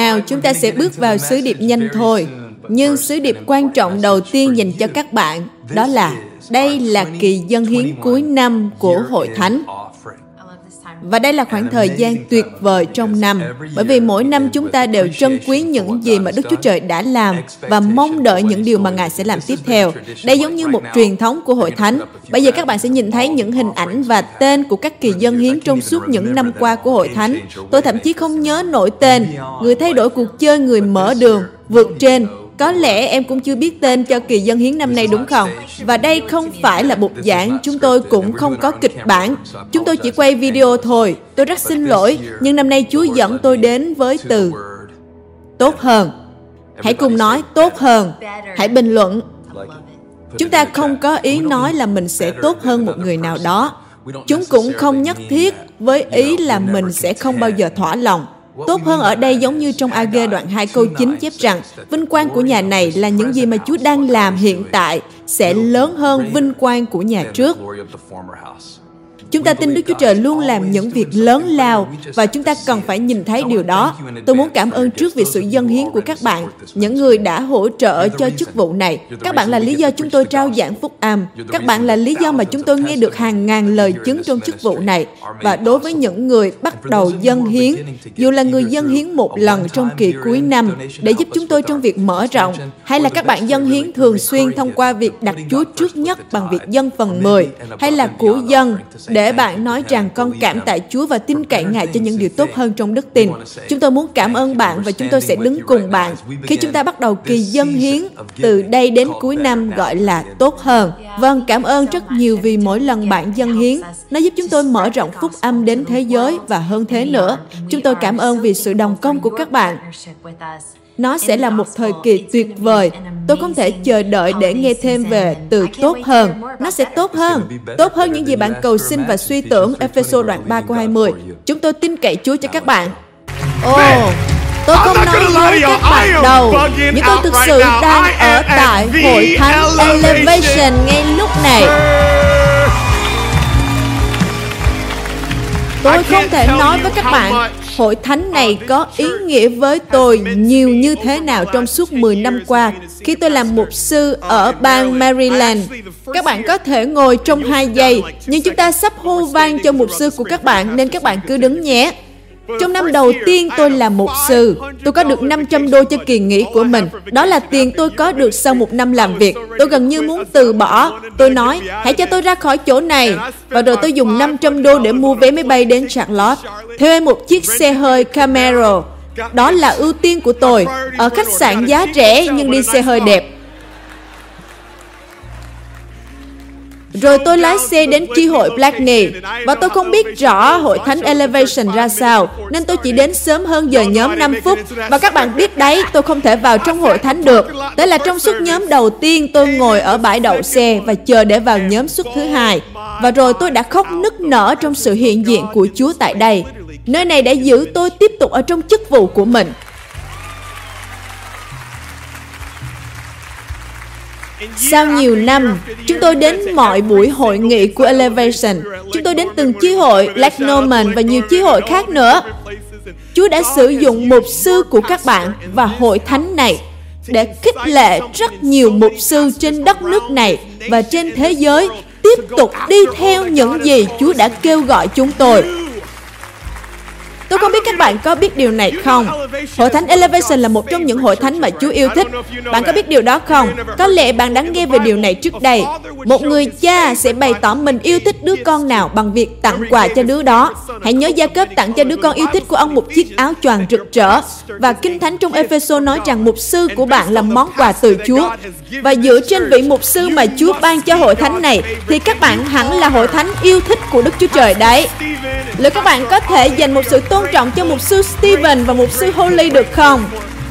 Nào chúng ta sẽ bước vào sứ điệp nhanh thôi. Nhưng sứ điệp quan trọng đầu tiên dành cho các bạn đó là đây là kỳ dân hiến cuối năm của Hội Thánh. Và đây là khoảng thời gian tuyệt vời trong năm, bởi vì mỗi năm chúng ta đều trân quý những gì mà Đức Chúa Trời đã làm và mong đợi những điều mà Ngài sẽ làm tiếp theo. Đây giống như một truyền thống của Hội Thánh. Bây giờ các bạn sẽ nhìn thấy những hình ảnh và tên của các kỳ dân hiến trong suốt những năm qua của Hội Thánh. Tôi thậm chí không nhớ nổi tên. Người thay đổi cuộc chơi, người mở đường, vượt trên, có lẽ em cũng chưa biết tên cho kỳ dân hiến năm nay đúng không? Và đây không phải là bục giảng, chúng tôi cũng không có kịch bản. Chúng tôi chỉ quay video thôi. Tôi rất xin lỗi, nhưng năm nay Chúa dẫn tôi đến với từ tốt hơn. Hãy cùng nói tốt hơn. Hãy bình luận. Chúng ta không có ý nói là mình sẽ tốt hơn một người nào đó. Chúng cũng không nhất thiết với ý là mình sẽ không bao giờ thỏa lòng. Tốt hơn ở đây giống như trong AG đoạn 2 câu 9 chép rằng vinh quang của nhà này là những gì mà Chúa đang làm hiện tại sẽ lớn hơn vinh quang của nhà trước. Chúng ta tin Đức Chúa Trời luôn làm những việc lớn lao và chúng ta cần phải nhìn thấy điều đó. Tôi muốn cảm ơn trước vì sự dân hiến của các bạn, những người đã hỗ trợ cho chức vụ này. Các bạn là lý do chúng tôi trao giảng phúc âm. Các bạn là lý do mà chúng tôi nghe được hàng ngàn lời chứng trong chức vụ này. Và đối với những người bắt đầu dân hiến, dù là người dân hiến một lần trong kỳ cuối năm để giúp chúng tôi trong việc mở rộng, hay là các bạn dân hiến thường xuyên thông qua việc đặt Chúa trước nhất bằng việc dân phần 10, hay là của dân để để bạn nói rằng con cảm tạ Chúa và tin cậy Ngài cho những điều tốt hơn trong đức tin. Chúng tôi muốn cảm ơn bạn và chúng tôi sẽ đứng cùng bạn khi chúng ta bắt đầu kỳ dân hiến từ đây đến cuối năm gọi là tốt hơn. Vâng, cảm ơn rất nhiều vì mỗi lần bạn dân hiến, nó giúp chúng tôi mở rộng phúc âm đến thế giới và hơn thế nữa. Chúng tôi cảm ơn vì sự đồng công của các bạn. Nó sẽ là một thời kỳ tuyệt vời. Tôi không thể chờ đợi để nghe thêm về từ tốt hơn. Nó sẽ tốt hơn. Tốt hơn những gì bạn cầu xin và suy tưởng Ephesos đoạn 3 câu 20. Chúng tôi tin cậy Chúa cho các bạn. Ồ, oh, tôi không nói với các bạn đâu, nhưng tôi thực sự đang ở tại Hội Thánh Elevation ngay lúc này. Tôi không thể nói với các bạn hội thánh này có ý nghĩa với tôi nhiều như thế nào trong suốt 10 năm qua khi tôi làm mục sư ở bang Maryland. Các bạn có thể ngồi trong hai giây, nhưng chúng ta sắp hô vang cho mục sư của các bạn nên các bạn cứ đứng nhé. Trong năm đầu tiên tôi là mục sư, tôi có được 500 đô cho kỳ nghỉ của mình. Đó là tiền tôi có được sau một năm làm việc. Tôi gần như muốn từ bỏ. Tôi nói, hãy cho tôi ra khỏi chỗ này. Và rồi tôi dùng 500 đô để mua vé máy bay đến Charlotte. Thuê một chiếc xe hơi Camaro. Đó là ưu tiên của tôi. Ở khách sạn giá rẻ nhưng đi xe hơi đẹp. Rồi tôi lái xe đến tri hội Blackney và tôi không biết rõ hội thánh Elevation ra sao, nên tôi chỉ đến sớm hơn giờ nhóm 5 phút và các bạn biết đấy, tôi không thể vào trong hội thánh được. Thế là trong suốt nhóm đầu tiên, tôi ngồi ở bãi đậu xe và chờ để vào nhóm suốt thứ hai và rồi tôi đã khóc nức nở trong sự hiện diện của Chúa tại đây. Nơi này đã giữ tôi tiếp tục ở trong chức vụ của mình. Sau nhiều năm, chúng tôi đến mọi buổi hội nghị của Elevation. Chúng tôi đến từng chi hội, Lake Norman và nhiều chi hội khác nữa. Chúa đã sử dụng mục sư của các bạn và hội thánh này để khích lệ rất nhiều mục sư trên đất nước này và trên thế giới tiếp tục đi theo những gì Chúa đã kêu gọi chúng tôi. Tôi không biết các bạn có biết điều này không? Hội thánh Elevation là một trong những hội thánh mà Chúa yêu thích. Bạn có biết điều đó không? Có lẽ bạn đã nghe về điều này trước đây. Một người cha sẽ bày tỏ mình yêu thích đứa con nào bằng việc tặng quà cho đứa đó. Hãy nhớ Gia cấp tặng cho đứa con yêu thích của ông một chiếc áo choàng rực rỡ. Và Kinh Thánh trong Epheso nói rằng mục sư của bạn là món quà từ Chúa. Và dựa trên vị mục sư mà Chúa ban cho hội thánh này, thì các bạn hẳn là hội thánh yêu thích của Đức Chúa Trời đấy. Liệu các bạn có thể dành một sự tôn trọng cho mục sư Stephen và mục sư Holly được không?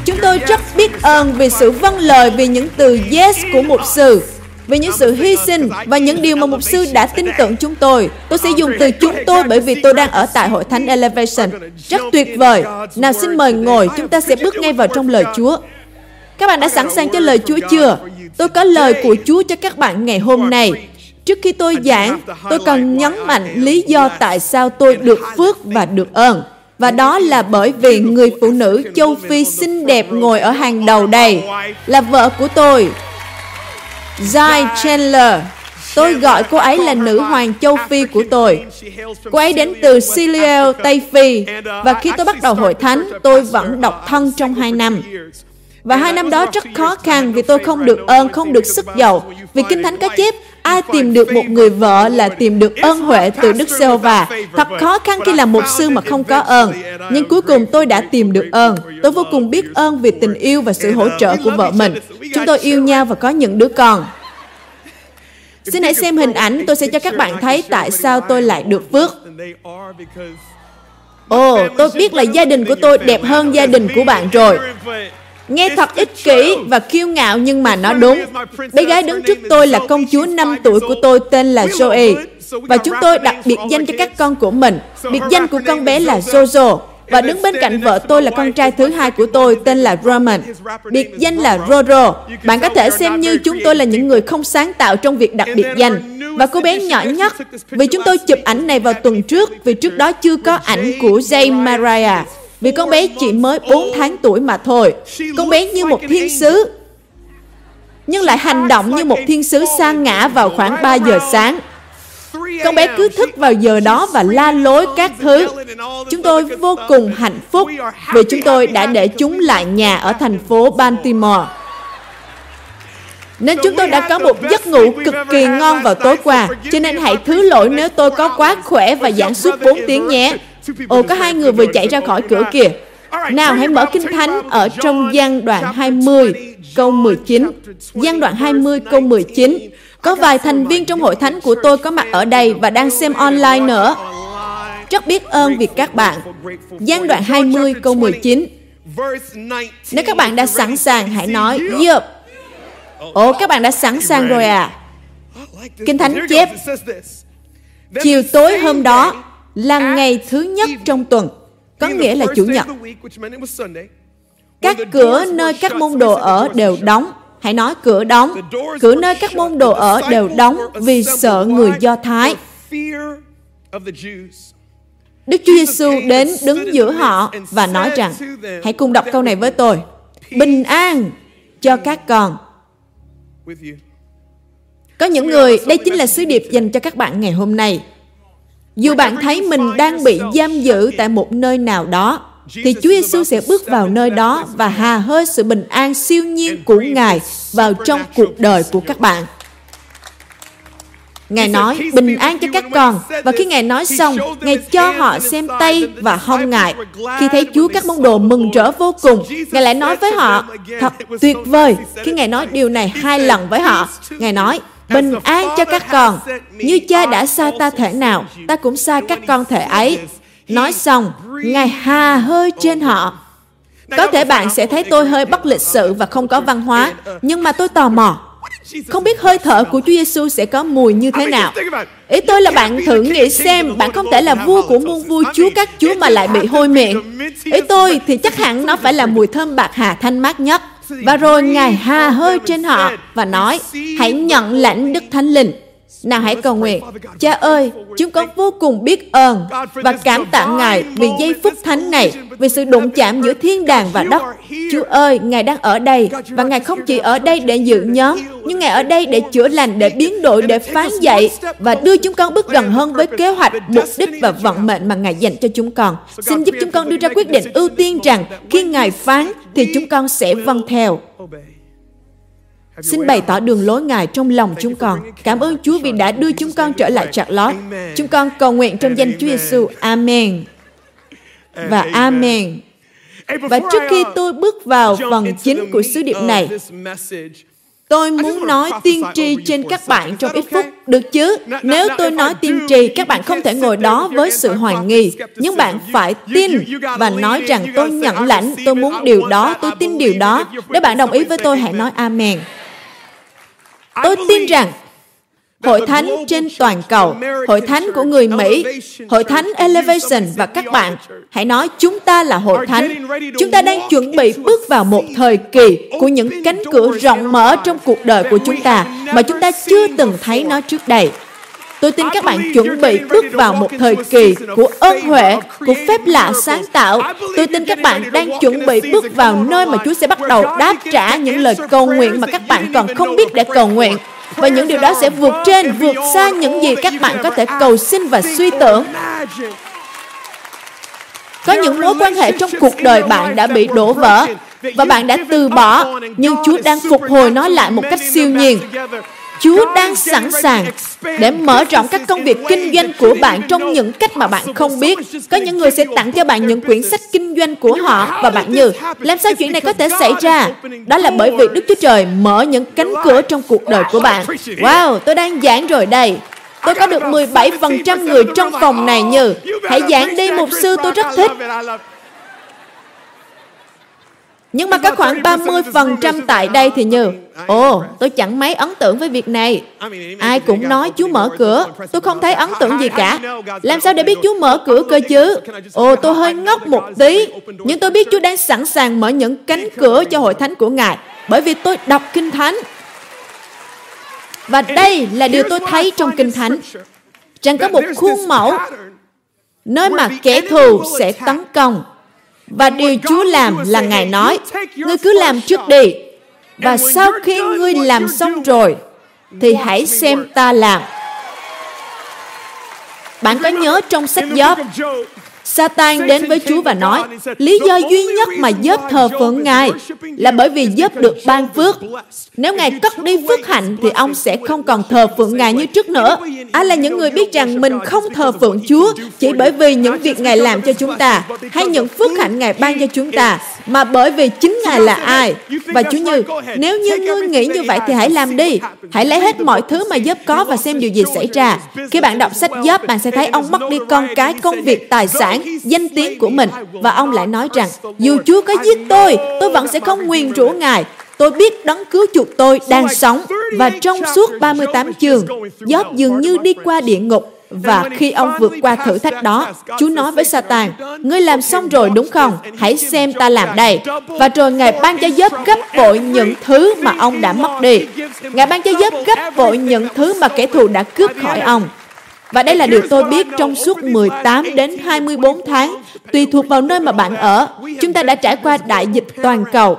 Chúng tôi rất biết ơn vì sự vâng lời vì những từ yes của mục sư vì những sự hy sinh và những điều mà mục sư đã tin tưởng chúng tôi. Tôi sẽ dùng từ chúng tôi bởi vì tôi đang ở tại hội thánh Elevation. Rất tuyệt vời. Nào xin mời ngồi, chúng ta sẽ bước ngay vào trong lời Chúa. Các bạn đã sẵn sàng cho lời Chúa chưa? Tôi có lời của Chúa cho các bạn ngày hôm nay. Trước khi tôi giảng, tôi cần nhấn mạnh lý do tại sao tôi được phước và được ơn. Và đó là bởi vì người phụ nữ châu Phi xinh đẹp ngồi ở hàng đầu đây là vợ của tôi, Zai Chandler. Tôi gọi cô ấy là nữ hoàng châu Phi của tôi. Cô ấy đến từ Siliel, Tây Phi. Và khi tôi bắt đầu hội thánh, tôi vẫn độc thân trong hai năm. Và hai năm đó rất khó khăn vì tôi không được ơn, không được sức giàu. Vì Kinh Thánh có chép, ai tìm được một người vợ là tìm được ơn huệ từ Đức giê và Thật khó khăn khi làm một sư mà không có ơn. Nhưng cuối cùng tôi đã tìm được ơn. Tôi vô cùng biết ơn vì tình yêu và sự hỗ trợ của vợ mình. Chúng tôi yêu nhau và có những đứa con. Xin hãy xem hình ảnh, tôi sẽ cho các bạn thấy tại sao tôi lại được phước. Ồ, oh, tôi biết là gia đình của tôi đẹp hơn gia đình của bạn rồi. Nghe thật ích kỷ và kiêu ngạo nhưng mà nó đúng. Bé gái đứng trước tôi là công chúa 5 tuổi của tôi tên là Zoe. Và chúng tôi đặt biệt danh cho các con của mình. Biệt danh của con bé là Jojo. Và đứng bên cạnh vợ tôi là con trai thứ hai của tôi tên là Roman. Biệt danh là Roro. Bạn có thể xem như chúng tôi là những người không sáng tạo trong việc đặt biệt danh. Và cô bé nhỏ nhất, vì chúng tôi chụp ảnh này vào tuần trước, vì trước đó chưa có ảnh của Jay Mariah. Vì con bé chỉ mới 4 tháng tuổi mà thôi. Con bé như một thiên sứ, nhưng lại hành động như một thiên sứ sang ngã vào khoảng 3 giờ sáng. Con bé cứ thức vào giờ đó và la lối các thứ. Chúng tôi vô cùng hạnh phúc vì chúng tôi đã để chúng lại nhà ở thành phố Baltimore. Nên chúng tôi đã có một giấc ngủ cực kỳ ngon vào tối qua, cho nên hãy thứ lỗi nếu tôi có quá khỏe và giảng suốt 4 tiếng nhé. Ồ, có hai người vừa chạy ra khỏi cửa kìa. Nào, hãy mở Kinh Thánh ở trong gian đoạn 20, câu 19. Gian đoạn 20, câu 19. Có vài thành viên trong hội thánh của tôi có mặt ở đây và đang xem online nữa. Rất biết ơn vì các bạn. Giang đoạn 20 câu 19. Nếu các bạn đã sẵn sàng, hãy nói Yup. Ồ, các bạn đã sẵn sàng rồi à? Kinh Thánh chép Chiều tối hôm đó là ngày thứ nhất trong tuần, có nghĩa là Chủ nhật. Các cửa nơi các môn đồ ở đều đóng Hãy nói cửa đóng. Cửa nơi các môn đồ ở đều đóng vì sợ người Do Thái. Đức Chúa Giêsu đến đứng giữa họ và nói rằng, hãy cùng đọc câu này với tôi. Bình an cho các con. Có những người, đây chính là sứ điệp dành cho các bạn ngày hôm nay. Dù bạn thấy mình đang bị giam giữ tại một nơi nào đó, thì Chúa Giêsu sẽ bước vào nơi đó và hà hơi sự bình an siêu nhiên của Ngài vào trong cuộc đời của các bạn. Ngài nói bình an cho các con và khi Ngài nói xong, Ngài cho họ xem tay và hông Ngài. Khi thấy Chúa các môn đồ mừng rỡ vô cùng, Ngài lại nói với họ, thật tuyệt vời. Khi Ngài nói điều này hai lần với họ, Ngài nói, bình an cho các con. Như cha đã xa ta thể nào, ta cũng xa các con thể ấy. Nói xong, Ngài hà hơi trên họ. Có thể bạn sẽ thấy tôi hơi bất lịch sự và không có văn hóa, nhưng mà tôi tò mò. Không biết hơi thở của Chúa Giêsu sẽ có mùi như thế nào. Ý tôi là bạn thử nghĩ xem, bạn không thể là vua của muôn vua chúa các chúa mà lại bị hôi miệng. Ý tôi thì chắc hẳn nó phải là mùi thơm bạc hà thanh mát nhất. Và rồi Ngài hà hơi trên họ và nói, hãy nhận lãnh Đức Thánh Linh. Nào hãy cầu nguyện, Cha ơi, chúng con vô cùng biết ơn và cảm tạ Ngài vì giây phút thánh này, vì sự đụng chạm giữa thiên đàng và đất. Chúa ơi, Ngài đang ở đây và Ngài không chỉ ở đây để dự nhóm, nhưng Ngài ở đây để chữa lành, để biến đổi, để phán dạy và đưa chúng con bước gần hơn với kế hoạch, mục đích và vận mệnh mà Ngài dành cho chúng con. Xin giúp chúng con đưa ra quyết định ưu tiên rằng khi Ngài phán thì chúng con sẽ vâng theo. Xin bày tỏ đường lối Ngài trong lòng chúng con. Cảm ơn Chúa vì đã đưa chúng con trở lại lót. Chúng con cầu nguyện trong danh Chúa Giêsu. Amen. Và Amen. Và trước khi tôi bước vào phần chính của sứ điệp này, Tôi muốn nói tiên tri trên các bạn trong ít phút, được chứ? Nếu tôi nói tiên tri, các bạn không thể ngồi đó với sự hoài nghi. Nhưng bạn phải tin và nói rằng tôi nhận lãnh, tôi muốn điều đó, tôi tin điều đó. Nếu bạn đồng ý với tôi, hãy nói Amen. Tôi tin rằng Hội thánh trên toàn cầu, hội thánh của người Mỹ, hội thánh Elevation và các bạn, hãy nói chúng ta là hội thánh. Chúng ta đang chuẩn bị bước vào một thời kỳ của những cánh cửa rộng mở trong cuộc đời của chúng ta mà chúng ta chưa từng thấy nó trước đây. Tôi tin các bạn chuẩn bị bước vào một thời kỳ của ơn huệ, của phép lạ sáng tạo. Tôi tin các bạn đang chuẩn bị bước vào nơi mà Chúa sẽ bắt đầu đáp trả những lời cầu nguyện mà các bạn còn không biết để cầu nguyện. Và những điều đó sẽ vượt trên, vượt xa những gì các bạn có thể cầu xin và suy tưởng. Có những mối quan hệ trong cuộc đời bạn đã bị đổ vỡ và bạn đã từ bỏ, nhưng Chúa đang phục hồi nó lại một cách siêu nhiên. Chúa đang sẵn sàng để mở rộng các công việc kinh doanh của bạn trong những cách mà bạn không biết. Có những người sẽ tặng cho bạn những quyển sách kinh doanh của họ và bạn như, làm sao chuyện này có thể xảy ra? Đó là bởi vì Đức Chúa Trời mở những cánh cửa trong cuộc đời của bạn. Wow, tôi đang giảng rồi đây. Tôi có được 17% người trong phòng này như, hãy giảng đi mục sư tôi rất thích. Nhưng mà có khoảng 30% tại đây thì như, ồ, tôi chẳng mấy ấn tượng với việc này. Ai cũng nói Chúa mở cửa, tôi không thấy ấn tượng gì cả. Làm sao để biết Chúa mở cửa cơ chứ? Ồ, tôi hơi ngốc một tí, nhưng tôi biết Chúa đang sẵn sàng mở những cánh cửa cho hội thánh của Ngài, bởi vì tôi đọc Kinh Thánh. Và đây là điều tôi thấy trong Kinh Thánh, rằng có một khuôn mẫu nơi mà kẻ thù sẽ tấn công và điều Chúa làm là Ngài nói, ngươi cứ làm trước đi. Và sau khi ngươi làm xong rồi, thì hãy xem ta làm. Bạn có nhớ trong sách Gióp, Satan đến với Chúa và nói, lý do duy nhất mà Gióp thờ phượng Ngài là bởi vì Gióp được ban phước. Nếu Ngài cất đi phước hạnh thì ông sẽ không còn thờ phượng Ngài như trước nữa. Ai là những người biết rằng mình không thờ phượng Chúa chỉ bởi vì những việc Ngài làm cho chúng ta hay những phước hạnh Ngài ban cho chúng ta mà bởi vì chính Ngài là ai. Và Chúa Như, nếu như ngươi nghĩ như vậy thì hãy làm đi. Hãy lấy hết mọi thứ mà Gióp có và xem điều gì xảy ra. Khi bạn đọc sách Gióp, bạn sẽ thấy ông mất đi con cái, công việc, tài sản, danh tiếng của mình. Và ông lại nói rằng, dù Chúa có giết tôi, tôi vẫn sẽ không nguyền rủa Ngài. Tôi biết đấng cứu chuộc tôi đang sống. Và trong suốt 38 chương, Gióp dường như đi qua địa ngục và khi ông vượt qua thử thách đó, Chúa nói với Satan, Ngươi làm xong rồi đúng không? Hãy xem ta làm đây. Và rồi Ngài ban cho Giớp gấp bội những thứ mà ông đã mất đi. Ngài ban cho Giớp gấp bội những thứ mà kẻ thù đã cướp khỏi ông. Và đây là điều tôi biết trong suốt 18 đến 24 tháng, tùy thuộc vào nơi mà bạn ở. Chúng ta đã trải qua đại dịch toàn cầu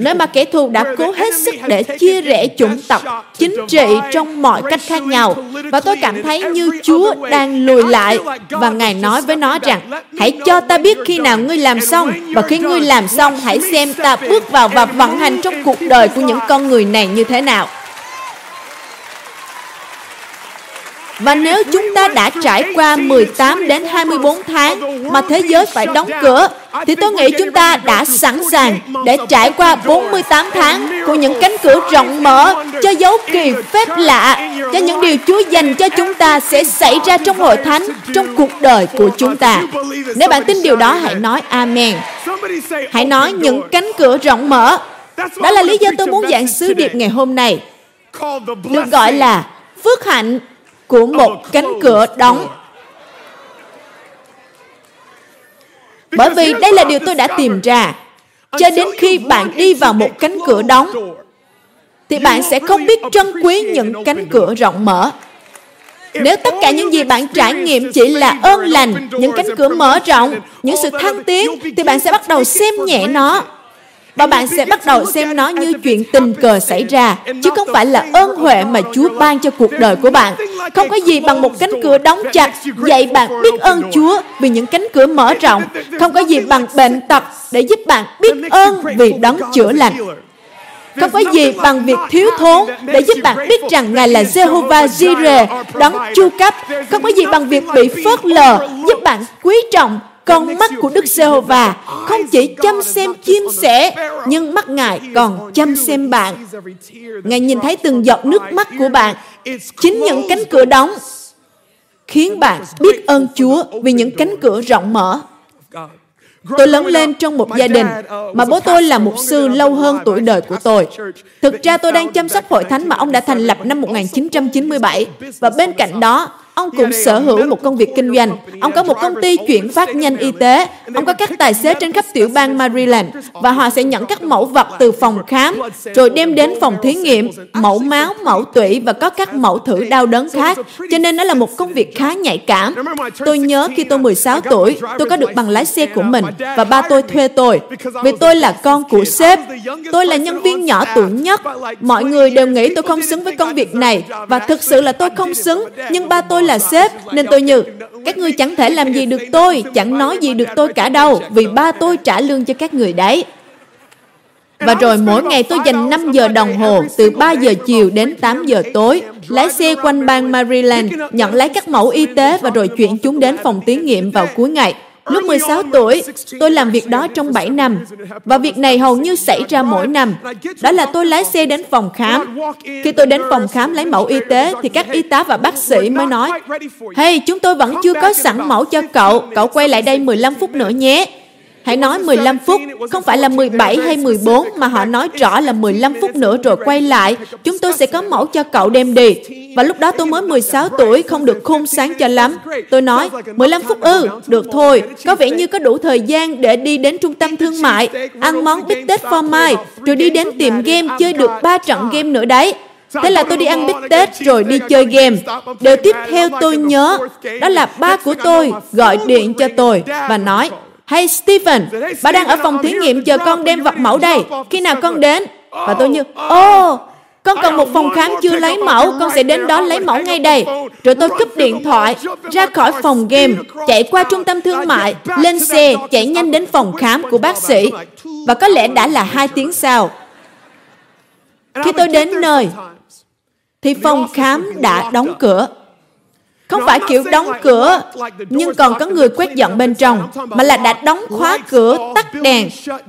nơi mà kẻ thù đã cố hết sức để chia rẽ chủng tộc, chính trị trong mọi cách khác nhau. Và tôi cảm thấy như Chúa đang lùi lại. và Ngài nói với nó rằng, hãy cho ta biết khi nào ngươi làm xong. và khi ngươi làm xong hãy xem ta bước vào và vận hành trong cuộc đời của những con người này như thế nào. Và nếu chúng ta đã trải qua 18 đến 24 tháng mà thế giới phải đóng cửa, thì tôi nghĩ chúng ta đã sẵn sàng để trải qua 48 tháng của những cánh cửa rộng mở cho dấu kỳ phép lạ, cho những điều Chúa dành cho chúng ta sẽ xảy ra trong hội thánh, trong cuộc đời của chúng ta. Nếu bạn tin điều đó, hãy nói Amen. Hãy nói những cánh cửa rộng mở. Đó là lý do tôi muốn giảng sứ điệp ngày hôm nay. Được gọi là phước hạnh của một cánh cửa đóng. Bởi vì đây là điều tôi đã tìm ra. Cho đến khi bạn đi vào một cánh cửa đóng, thì bạn sẽ không biết trân quý những cánh cửa rộng mở. Nếu tất cả những gì bạn trải nghiệm chỉ là ơn lành, những cánh cửa mở rộng, những sự thăng tiến, thì bạn sẽ bắt đầu xem nhẹ nó và bạn sẽ bắt đầu xem nó như chuyện tình cờ xảy ra, chứ không phải là ơn huệ mà Chúa ban cho cuộc đời của bạn. Không có gì bằng một cánh cửa đóng chặt, dạy bạn biết ơn Chúa vì những cánh cửa mở rộng. Không có gì bằng bệnh tật để giúp bạn biết ơn vì đấng chữa lành. Không có gì bằng việc thiếu thốn để giúp bạn biết rằng Ngài là Jehovah Jireh, đấng chu cấp. Không có gì bằng việc bị phớt lờ, giúp bạn quý trọng con mắt của Đức Giê-hô-va không chỉ chăm xem chim sẻ, nhưng mắt Ngài còn chăm xem bạn. Ngài nhìn thấy từng giọt nước mắt của bạn. Chính những cánh cửa đóng khiến bạn biết ơn Chúa vì những cánh cửa rộng mở. Tôi lớn lên trong một gia đình mà bố tôi là mục sư lâu hơn tuổi đời của tôi. Thực ra tôi đang chăm sóc hội thánh mà ông đã thành lập năm 1997 và bên cạnh đó, Ông cũng sở hữu một công việc kinh doanh. Ông có một công ty chuyển phát nhanh y tế. Ông có các tài xế trên khắp tiểu bang Maryland và họ sẽ nhận các mẫu vật từ phòng khám rồi đem đến phòng thí nghiệm, mẫu máu, mẫu tủy và có các mẫu thử đau đớn khác. Cho nên nó là một công việc khá nhạy cảm. Tôi nhớ khi tôi 16 tuổi, tôi có được bằng lái xe của mình và ba tôi thuê tôi. Vì tôi là con của sếp. Tôi là nhân viên nhỏ tuổi nhất. Mọi người đều nghĩ tôi không xứng với công việc này và thực sự là tôi không xứng. Nhưng ba tôi là là sếp nên tôi như các ngươi chẳng thể làm gì được tôi, chẳng nói gì được tôi cả đâu vì ba tôi trả lương cho các người đấy. Và rồi mỗi ngày tôi dành 5 giờ đồng hồ từ 3 giờ chiều đến 8 giờ tối, lái xe quanh bang Maryland, nhận lấy các mẫu y tế và rồi chuyển chúng đến phòng thí nghiệm vào cuối ngày. Lúc 16 tuổi, tôi làm việc đó trong 7 năm. Và việc này hầu như xảy ra mỗi năm. Đó là tôi lái xe đến phòng khám. Khi tôi đến phòng khám lấy mẫu y tế, thì các y tá và bác sĩ mới nói, Hey, chúng tôi vẫn chưa có sẵn mẫu cho cậu. Cậu quay lại đây 15 phút nữa nhé. Hãy nói 15 phút, không phải là 17 hay 14 mà họ nói rõ là 15 phút nữa rồi quay lại. Chúng tôi sẽ có mẫu cho cậu đem đi. Và lúc đó tôi mới 16 tuổi, không được khôn sáng cho lắm. Tôi nói, 15 phút ư, được thôi, có vẻ như có đủ thời gian để đi đến trung tâm thương mại, ăn món bít tết phô mai, rồi đi đến tiệm game chơi được 3 trận game nữa đấy. Thế là tôi đi ăn bít tết rồi đi chơi game. Điều tiếp theo tôi nhớ, đó là ba của tôi gọi điện cho tôi và nói, Hey Stephen, bà đang ở phòng thí nghiệm chờ con đem vật mẫu đây. Khi nào con đến? Và tôi như, ô, oh, con cần một phòng khám chưa lấy mẫu, con sẽ đến đó lấy mẫu ngay đây. Rồi tôi cúp điện thoại, ra khỏi phòng game, chạy qua trung tâm thương mại, lên xe, chạy nhanh đến phòng khám của bác sĩ. Và có lẽ đã là hai tiếng sau. Khi tôi đến nơi, thì phòng khám đã đóng cửa. Không phải kiểu đóng cửa, nhưng còn có người quét dọn bên trong, mà là đã đóng khóa cửa, tắt đèn.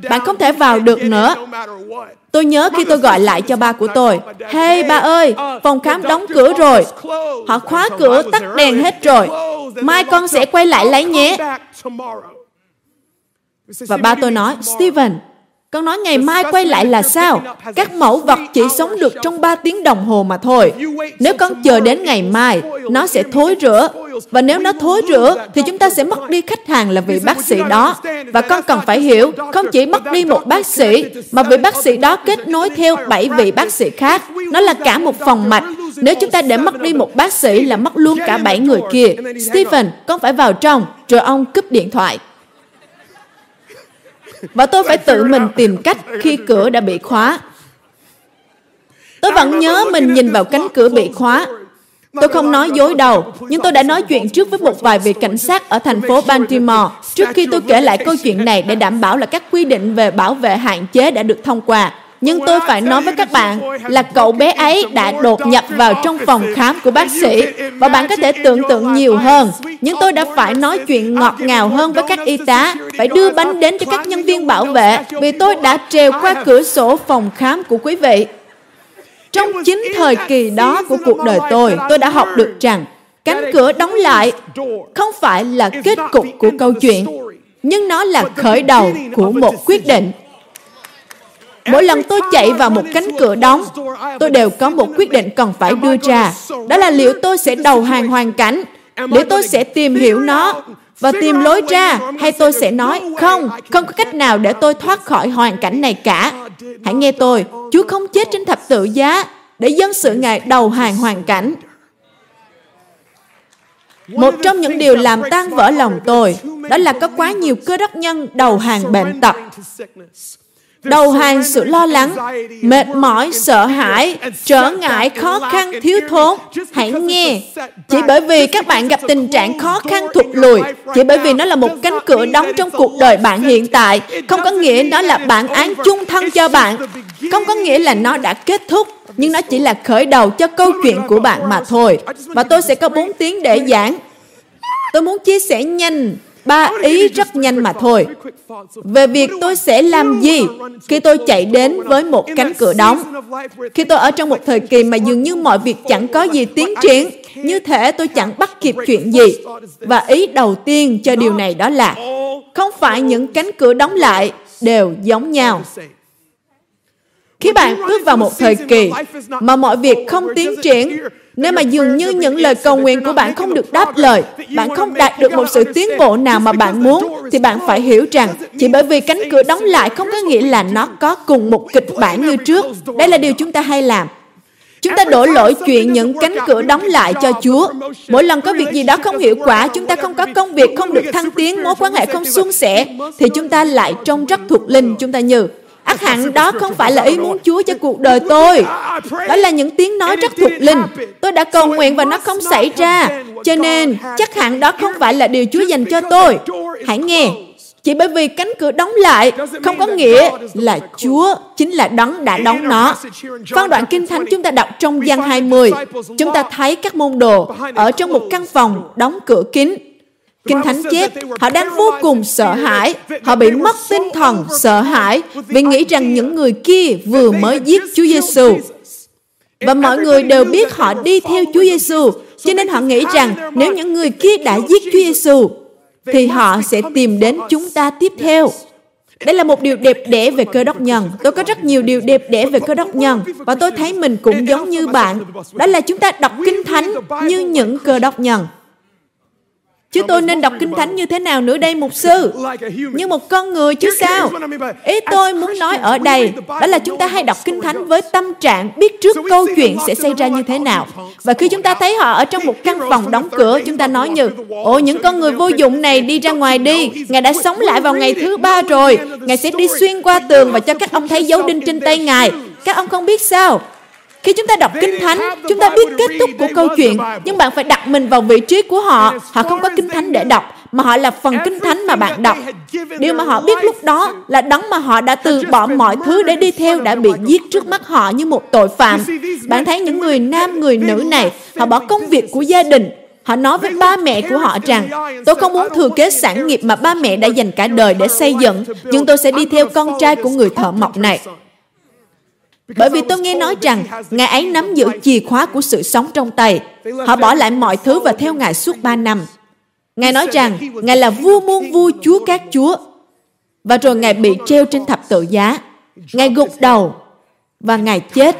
Bạn không thể vào được nữa. Tôi nhớ khi tôi gọi lại cho ba của tôi, Hey ba ơi, phòng khám đóng cửa rồi. Họ khóa cửa, tắt đèn hết rồi. Mai con sẽ quay lại lấy nhé. Và ba tôi nói, Steven, con nói ngày mai quay lại là sao? Các mẫu vật chỉ sống được trong 3 tiếng đồng hồ mà thôi. Nếu con chờ đến ngày mai, nó sẽ thối rữa. Và nếu nó thối rữa, thì chúng ta sẽ mất đi khách hàng là vị bác sĩ đó. Và con cần phải hiểu, không chỉ mất đi một bác sĩ, mà vị bác sĩ đó kết nối theo 7 vị bác sĩ khác. Nó là cả một phòng mạch. Nếu chúng ta để mất đi một bác sĩ là mất luôn cả 7 người kia. Stephen, con phải vào trong. Rồi ông cúp điện thoại. Và tôi phải tự mình tìm cách khi cửa đã bị khóa. Tôi vẫn nhớ mình nhìn vào cánh cửa bị khóa. Tôi không nói dối đâu, nhưng tôi đã nói chuyện trước với một vài vị cảnh sát ở thành phố Baltimore trước khi tôi kể lại câu chuyện này để đảm bảo là các quy định về bảo vệ hạn chế đã được thông qua. Nhưng tôi phải nói với các bạn là cậu bé ấy đã đột nhập vào trong phòng khám của bác sĩ và bạn có thể tưởng tượng nhiều hơn. Nhưng tôi đã phải nói chuyện ngọt ngào hơn với các y tá, phải đưa bánh đến cho các nhân viên bảo vệ vì tôi đã trèo qua cửa sổ phòng khám của quý vị. Trong chính thời kỳ đó của cuộc đời tôi, tôi đã học được rằng cánh cửa đóng lại không phải là kết cục của câu chuyện, nhưng nó là khởi đầu của một quyết định Mỗi lần tôi chạy vào một cánh cửa đóng, tôi đều có một quyết định cần phải đưa ra. Đó là liệu tôi sẽ đầu hàng hoàn cảnh, liệu tôi sẽ tìm hiểu nó và tìm lối ra, hay tôi sẽ nói, không, không có cách nào để tôi thoát khỏi hoàn cảnh này cả. Hãy nghe tôi, Chúa không chết trên thập tự giá để dân sự Ngài đầu hàng hoàn cảnh. Một trong những điều làm tan vỡ lòng tôi, đó là có quá nhiều cơ đốc nhân đầu hàng bệnh tật đầu hàng sự lo lắng, mệt mỏi, sợ hãi, trở ngại, khó khăn, thiếu thốn. Hãy nghe, chỉ bởi vì các bạn gặp tình trạng khó khăn thụt lùi, chỉ bởi vì nó là một cánh cửa đóng trong cuộc đời bạn hiện tại, không có nghĩa nó là bản án chung thân cho bạn, không có nghĩa là nó đã kết thúc, nhưng nó chỉ là khởi đầu cho câu chuyện của bạn mà thôi. Và tôi sẽ có 4 tiếng để giảng. Tôi muốn chia sẻ nhanh ba ý rất nhanh mà thôi. về việc tôi sẽ làm gì khi tôi chạy đến với một cánh cửa đóng? khi tôi ở trong một thời kỳ mà dường như mọi việc chẳng có gì tiến triển như thể tôi chẳng bắt kịp chuyện gì. và ý đầu tiên cho điều này đó là không phải những cánh cửa đóng lại đều giống nhau Khi bạn bước vào một thời kỳ mà mọi việc không tiến triển, nếu mà dường như những lời cầu nguyện của bạn không được đáp lời, bạn không đạt được một sự tiến bộ nào mà bạn muốn, thì bạn phải hiểu rằng chỉ bởi vì cánh cửa đóng lại không có nghĩa là nó có cùng một kịch bản như trước. Đây là điều chúng ta hay làm. Chúng ta đổ lỗi chuyện những cánh cửa đóng lại cho Chúa. Mỗi lần có việc gì đó không hiệu quả, chúng ta không có công việc, không được thăng tiến, mối quan hệ không suôn sẻ, thì chúng ta lại trông rất thuộc linh. Chúng ta như, ác hẳn đó không phải là ý muốn Chúa cho cuộc đời tôi. Đó là những tiếng nói rất thuộc linh. Tôi đã cầu nguyện và nó không xảy ra. Cho nên, chắc hẳn đó không phải là điều Chúa dành cho tôi. Hãy nghe, chỉ bởi vì cánh cửa đóng lại không có nghĩa là Chúa chính là đấng đã đóng nó. Phân đoạn Kinh Thánh chúng ta đọc trong gian 20, chúng ta thấy các môn đồ ở trong một căn phòng đóng cửa kín. Kinh Thánh chép, họ đang vô cùng sợ hãi, họ bị mất tinh thần, sợ hãi vì nghĩ rằng những người kia vừa mới giết Chúa Giêsu. Và mọi người đều biết họ đi theo Chúa Giêsu, cho nên họ nghĩ rằng nếu những người kia đã giết Chúa Giêsu, thì họ sẽ tìm đến chúng ta tiếp theo. Đây là một điều đẹp đẽ về cơ đốc nhân. Tôi có rất nhiều điều đẹp đẽ về cơ đốc nhân. Và tôi thấy mình cũng giống như bạn. Đó là chúng ta đọc kinh thánh như những cơ đốc nhân. Chứ tôi nên đọc Kinh Thánh như thế nào nữa đây mục sư? Như một con người chứ sao? Ý tôi muốn nói ở đây, đó là chúng ta hay đọc Kinh Thánh với tâm trạng biết trước câu chuyện sẽ xảy ra như thế nào. Và khi chúng ta thấy họ ở trong một căn phòng đóng cửa, chúng ta nói như, Ồ, những con người vô dụng này đi ra ngoài đi. Ngài đã sống lại vào ngày thứ ba rồi. Ngài sẽ đi xuyên qua tường và cho các ông thấy dấu đinh trên tay Ngài. Các ông không biết sao? Khi chúng ta đọc Kinh Thánh, chúng ta biết kết thúc của câu chuyện, nhưng bạn phải đặt mình vào vị trí của họ. Họ không có Kinh Thánh để đọc, mà họ là phần Kinh Thánh mà bạn đọc. Điều mà họ biết lúc đó là đấng mà họ đã từ bỏ mọi thứ để đi theo đã bị giết trước mắt họ như một tội phạm. Bạn thấy những người nam, người nữ này, họ bỏ công việc của gia đình, Họ nói với ba mẹ của họ rằng, tôi không muốn thừa kế sản nghiệp mà ba mẹ đã dành cả đời để xây dựng, nhưng tôi sẽ đi theo con trai của người thợ mộc này. Bởi vì tôi nghe nói rằng Ngài ấy nắm giữ chìa khóa của sự sống trong tay. Họ bỏ lại mọi thứ và theo Ngài suốt ba năm. Ngài nói rằng Ngài là vua muôn vua chúa các chúa. Và rồi Ngài bị treo trên thập tự giá. Ngài gục đầu và Ngài chết.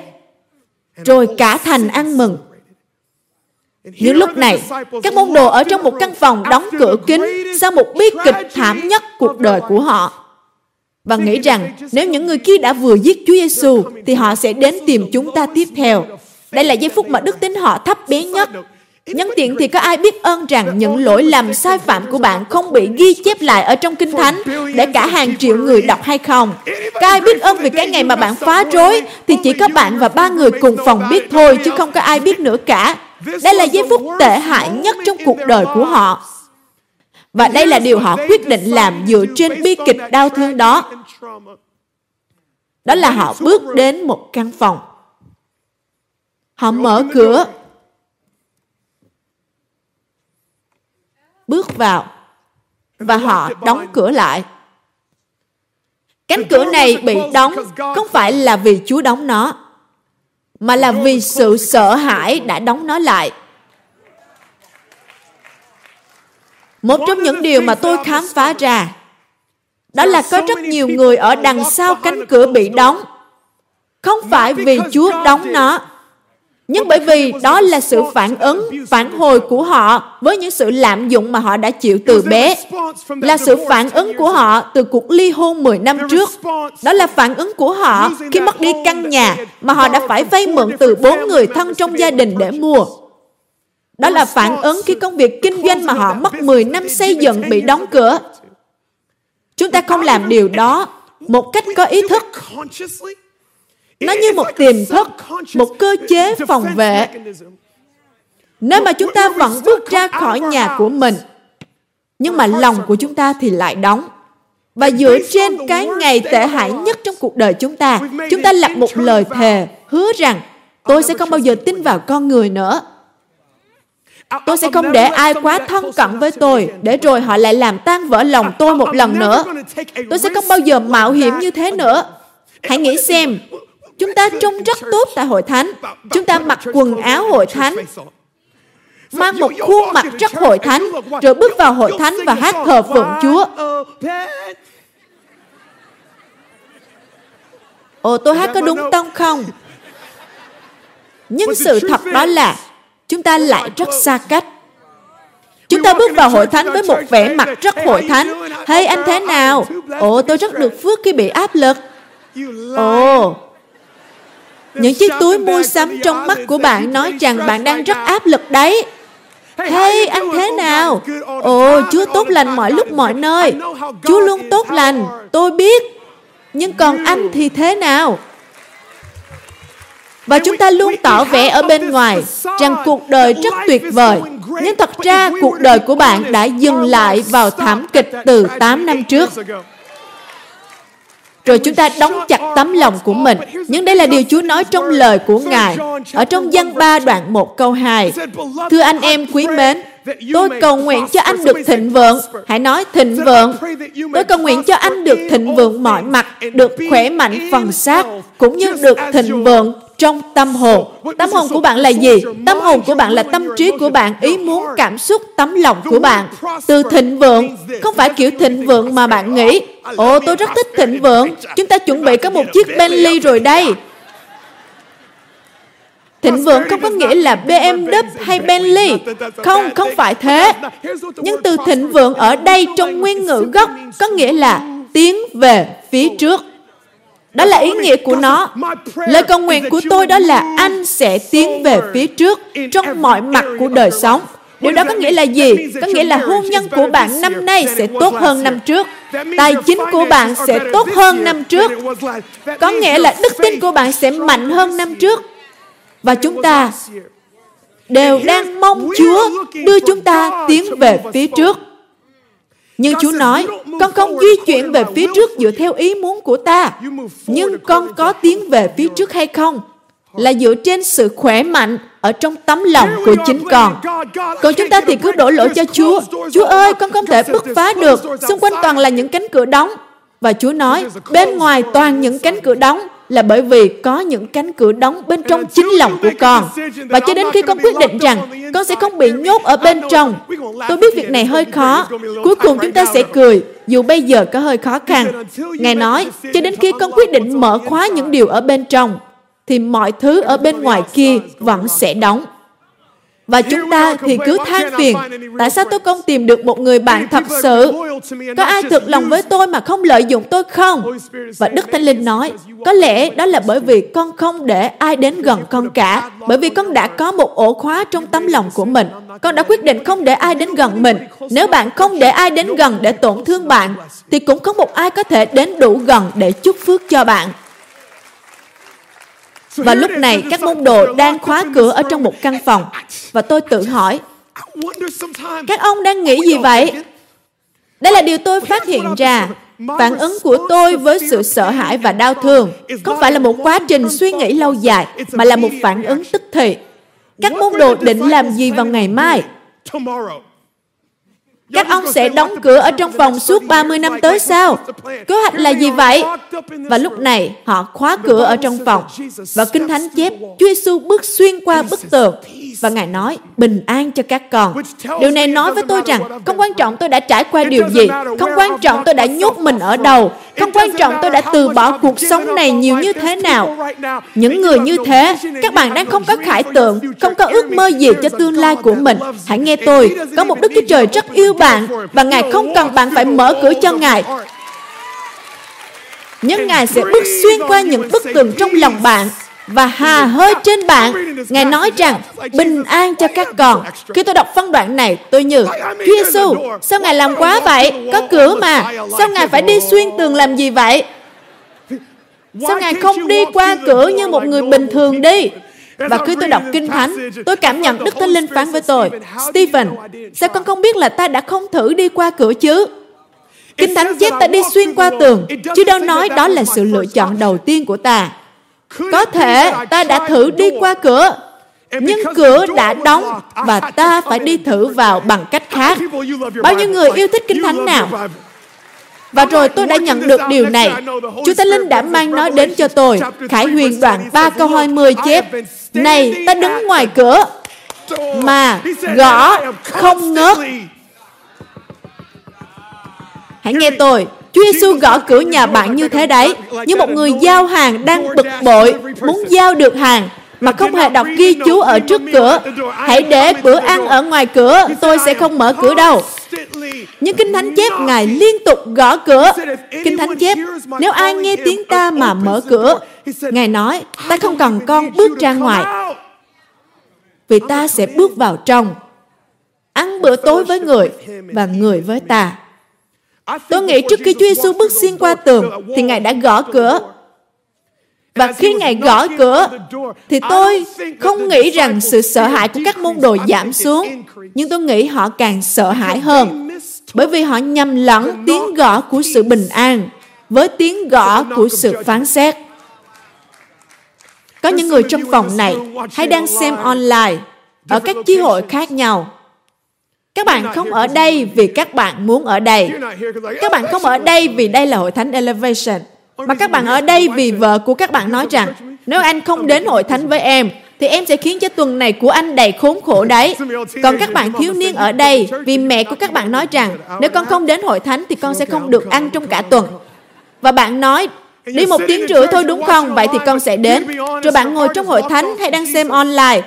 Rồi cả thành ăn mừng. Những lúc này, các môn đồ ở trong một căn phòng đóng cửa kín sau một bi kịch thảm nhất cuộc đời của họ và nghĩ rằng nếu những người kia đã vừa giết Chúa Giêsu thì họ sẽ đến tìm chúng ta tiếp theo. Đây là giây phút mà đức tin họ thấp bé nhất. Nhân tiện thì có ai biết ơn rằng những lỗi lầm sai phạm của bạn không bị ghi chép lại ở trong Kinh Thánh để cả hàng triệu người đọc hay không? Có ai biết ơn vì cái ngày mà bạn phá rối thì chỉ có bạn và ba người cùng phòng biết thôi chứ không có ai biết nữa cả. Đây là giây phút tệ hại nhất trong cuộc đời của họ. Và đây là điều họ quyết định làm dựa trên bi kịch đau thương đó. Đó là họ bước đến một căn phòng. Họ mở cửa. Bước vào. Và họ đóng cửa lại. Cánh cửa này bị đóng không phải là vì Chúa đóng nó, mà là vì sự sợ hãi đã đóng nó lại. Một trong những điều mà tôi khám phá ra đó là có rất nhiều người ở đằng sau cánh cửa bị đóng. Không phải vì Chúa đóng nó, nhưng bởi vì đó là sự phản ứng, phản hồi của họ với những sự lạm dụng mà họ đã chịu từ bé. Là sự phản ứng của họ từ cuộc ly hôn 10 năm trước. Đó là phản ứng của họ khi mất đi căn nhà mà họ đã phải vay mượn từ bốn người thân trong gia đình để mua. Đó là phản ứng khi công việc kinh doanh mà họ mất 10 năm xây dựng bị đóng cửa. Chúng ta không làm điều đó một cách có ý thức. Nó như một tiềm thức, một cơ chế phòng vệ. Nếu mà chúng ta vẫn bước ra khỏi nhà của mình, nhưng mà lòng của chúng ta thì lại đóng. Và dựa trên cái ngày tệ hại nhất trong cuộc đời chúng ta, chúng ta lập một lời thề hứa rằng tôi sẽ không bao giờ tin vào con người nữa. Tôi sẽ không để ai quá thân cận với tôi, để rồi họ lại làm tan vỡ lòng tôi một lần nữa. Tôi sẽ không bao giờ mạo hiểm như thế nữa. Hãy nghĩ xem, chúng ta trông rất tốt tại hội thánh. Chúng ta mặc quần áo hội thánh, mang một khuôn mặt rất hội thánh, rồi bước vào hội thánh và hát thờ phượng Chúa. Ồ, tôi hát có đúng tông không? Nhưng sự thật đó là chúng ta lại rất xa cách. Chúng ta bước vào hội thánh với một vẻ mặt rất hội thánh. Hey, anh thế nào? Ồ, tôi rất được phước khi bị áp lực. Ồ, những chiếc túi mua sắm trong mắt của bạn nói rằng bạn đang rất áp lực đấy. Hey, anh thế nào? Ồ, Chúa tốt lành mọi lúc mọi nơi. Chúa luôn tốt lành, tôi biết. Nhưng còn anh thì thế nào? Và chúng ta luôn tỏ vẻ ở bên ngoài rằng cuộc đời rất tuyệt vời. Nhưng thật ra cuộc đời của bạn đã dừng lại vào thảm kịch từ 8 năm trước. Rồi chúng ta đóng chặt tấm lòng của mình. Nhưng đây là điều Chúa nói trong lời của Ngài. Ở trong văn 3 đoạn 1 câu 2. Thưa anh em quý mến, Tôi cầu nguyện cho anh được thịnh vượng. Hãy nói thịnh vượng. Tôi cầu nguyện cho anh được thịnh vượng mọi mặt, được khỏe mạnh phần xác, cũng như được thịnh vượng trong tâm hồn. Tâm hồn của bạn là gì? Tâm hồn của bạn là tâm trí của bạn, ý muốn, cảm xúc, tấm lòng của bạn. Từ thịnh vượng, không phải kiểu thịnh vượng mà bạn nghĩ. Ồ, tôi rất thích thịnh vượng. Chúng ta chuẩn bị có một chiếc Bentley rồi đây. Thịnh vượng không có nghĩa là BMW hay Bentley. Không, không phải thế. Nhưng từ thịnh vượng ở đây trong nguyên ngữ gốc có nghĩa là tiến về phía trước. Đó là ý nghĩa của nó. Lời cầu nguyện của tôi đó là anh sẽ tiến về phía trước trong mọi mặt của đời sống. Điều đó có nghĩa là gì? Có nghĩa là hôn nhân của bạn năm nay sẽ tốt hơn năm trước. Tài chính của bạn sẽ tốt hơn năm trước. Có nghĩa là đức tin của bạn sẽ mạnh hơn năm trước. Và chúng ta đều đang mong Chúa đưa chúng ta tiến về phía trước. Nhưng Chúa nói, con không di chuyển về phía trước dựa theo ý muốn của ta. Nhưng con có tiến về phía trước hay không? Là dựa trên sự khỏe mạnh ở trong tấm lòng của chính con. Còn chúng ta thì cứ đổ lỗi cho Chúa. Chúa ơi, con không thể bứt phá được. Xung quanh toàn là những cánh cửa đóng. Và Chúa nói, bên ngoài toàn những cánh cửa đóng là bởi vì có những cánh cửa đóng bên trong chính lòng của con. Và cho đến khi con quyết định rằng con sẽ không bị nhốt ở bên trong. Tôi biết việc này hơi khó. Cuối cùng chúng ta sẽ cười, dù bây giờ có hơi khó khăn. Ngài nói, cho đến khi con quyết định mở khóa những điều ở bên trong, thì mọi thứ ở bên ngoài kia vẫn sẽ đóng. Và chúng ta thì cứ than phiền, tại sao tôi không tìm được một người bạn thật sự? Có ai thực lòng với tôi mà không lợi dụng tôi không? Và Đức Thánh Linh nói, có lẽ đó là bởi vì con không để ai đến gần con cả. Bởi vì con đã có một ổ khóa trong tấm lòng của mình. Con đã quyết định không để ai đến gần mình. Nếu bạn không để ai đến gần để tổn thương bạn, thì cũng không một ai có thể đến đủ gần để chúc phước cho bạn. Và lúc này các môn đồ đang khóa cửa ở trong một căn phòng. Và tôi tự hỏi, các ông đang nghĩ gì vậy? Đây là điều tôi phát hiện ra. Phản ứng của tôi với sự sợ hãi và đau thương không phải là một quá trình suy nghĩ lâu dài, mà là một phản ứng tức thì. Các môn đồ định làm gì vào ngày mai? Các ông sẽ đóng cửa ở trong phòng suốt 30 năm tới sao? Kế hoạch là gì vậy? Và lúc này, họ khóa cửa ở trong phòng. Và Kinh Thánh chép, Chúa Giêsu bước xuyên qua bức tường và Ngài nói, bình an cho các con. Điều này nói với tôi rằng, không quan trọng tôi đã trải qua điều gì, không quan trọng tôi đã nhốt mình ở đầu, không quan trọng tôi đã từ bỏ cuộc sống này nhiều như thế nào. Những người như thế, các bạn đang không có khải tượng, không có ước mơ gì cho tương lai của mình. Hãy nghe tôi, có một Đức Chúa Trời rất yêu bạn và Ngài không cần bạn phải mở cửa cho Ngài. Nhưng Ngài sẽ bước xuyên qua những bức tường trong lòng bạn và hà hơi trên bạn. Ngài nói rằng, bình an cho các con. Khi tôi đọc phân đoạn này, tôi như, Chúa Giêsu, sao Ngài làm quá vậy? Có cửa mà. Sao Ngài phải đi xuyên tường làm gì vậy? Sao Ngài không đi qua cửa như một người bình thường đi? Và khi tôi đọc Kinh Thánh, tôi cảm nhận Đức Thánh Linh phán với tôi, Stephen, sao con không biết là ta đã không thử đi qua cửa chứ? Kinh Thánh chép ta đi xuyên qua tường, chứ đâu nói đó là sự lựa chọn đầu tiên của ta. Có thể ta đã thử đi qua cửa, nhưng cửa đã đóng và ta phải đi thử vào bằng cách khác. Bao nhiêu người yêu thích Kinh Thánh nào? Và rồi tôi đã nhận được điều này. Chúa Thánh Linh đã mang nó đến cho tôi. Khải huyền đoạn 3 câu 20 chép. Này, ta đứng ngoài cửa mà gõ không ngớt. Hãy nghe tôi. Chúa Giêsu gõ cửa nhà bạn như thế đấy, như một người giao hàng đang bực bội, muốn giao được hàng, mà không hề đọc ghi chú ở trước cửa. Hãy để bữa ăn ở ngoài cửa, tôi sẽ không mở cửa đâu. Nhưng Kinh Thánh chép Ngài liên tục gõ cửa. Kinh Thánh chép, nếu ai nghe tiếng ta mà mở cửa, Ngài nói, ta không cần con bước ra ngoài, vì ta sẽ bước vào trong, ăn bữa tối với người và người với ta. Tôi nghĩ trước khi Chúa Giêsu bước xuyên qua tường, thì Ngài đã gõ cửa. Và khi Ngài gõ cửa, thì tôi không nghĩ rằng sự sợ hãi của các môn đồ giảm xuống, nhưng tôi nghĩ họ càng sợ hãi hơn, bởi vì họ nhầm lẫn tiếng gõ của sự bình an với tiếng gõ của sự phán xét. Có những người trong phòng này hay đang xem online ở các chi hội khác nhau. Các bạn không ở đây vì các bạn muốn ở đây. Các bạn không ở đây vì đây là hội thánh Elevation. Mà các bạn ở đây vì vợ của các bạn nói rằng, nếu anh không đến hội thánh với em, thì em sẽ khiến cho tuần này của anh đầy khốn khổ đấy. Còn các bạn thiếu niên ở đây vì mẹ của các bạn nói rằng, nếu con không đến hội thánh thì con sẽ không được ăn trong cả tuần. Và bạn nói, đi một tiếng rưỡi thôi đúng không? Vậy thì con sẽ đến. Rồi bạn ngồi trong hội thánh hay đang xem online.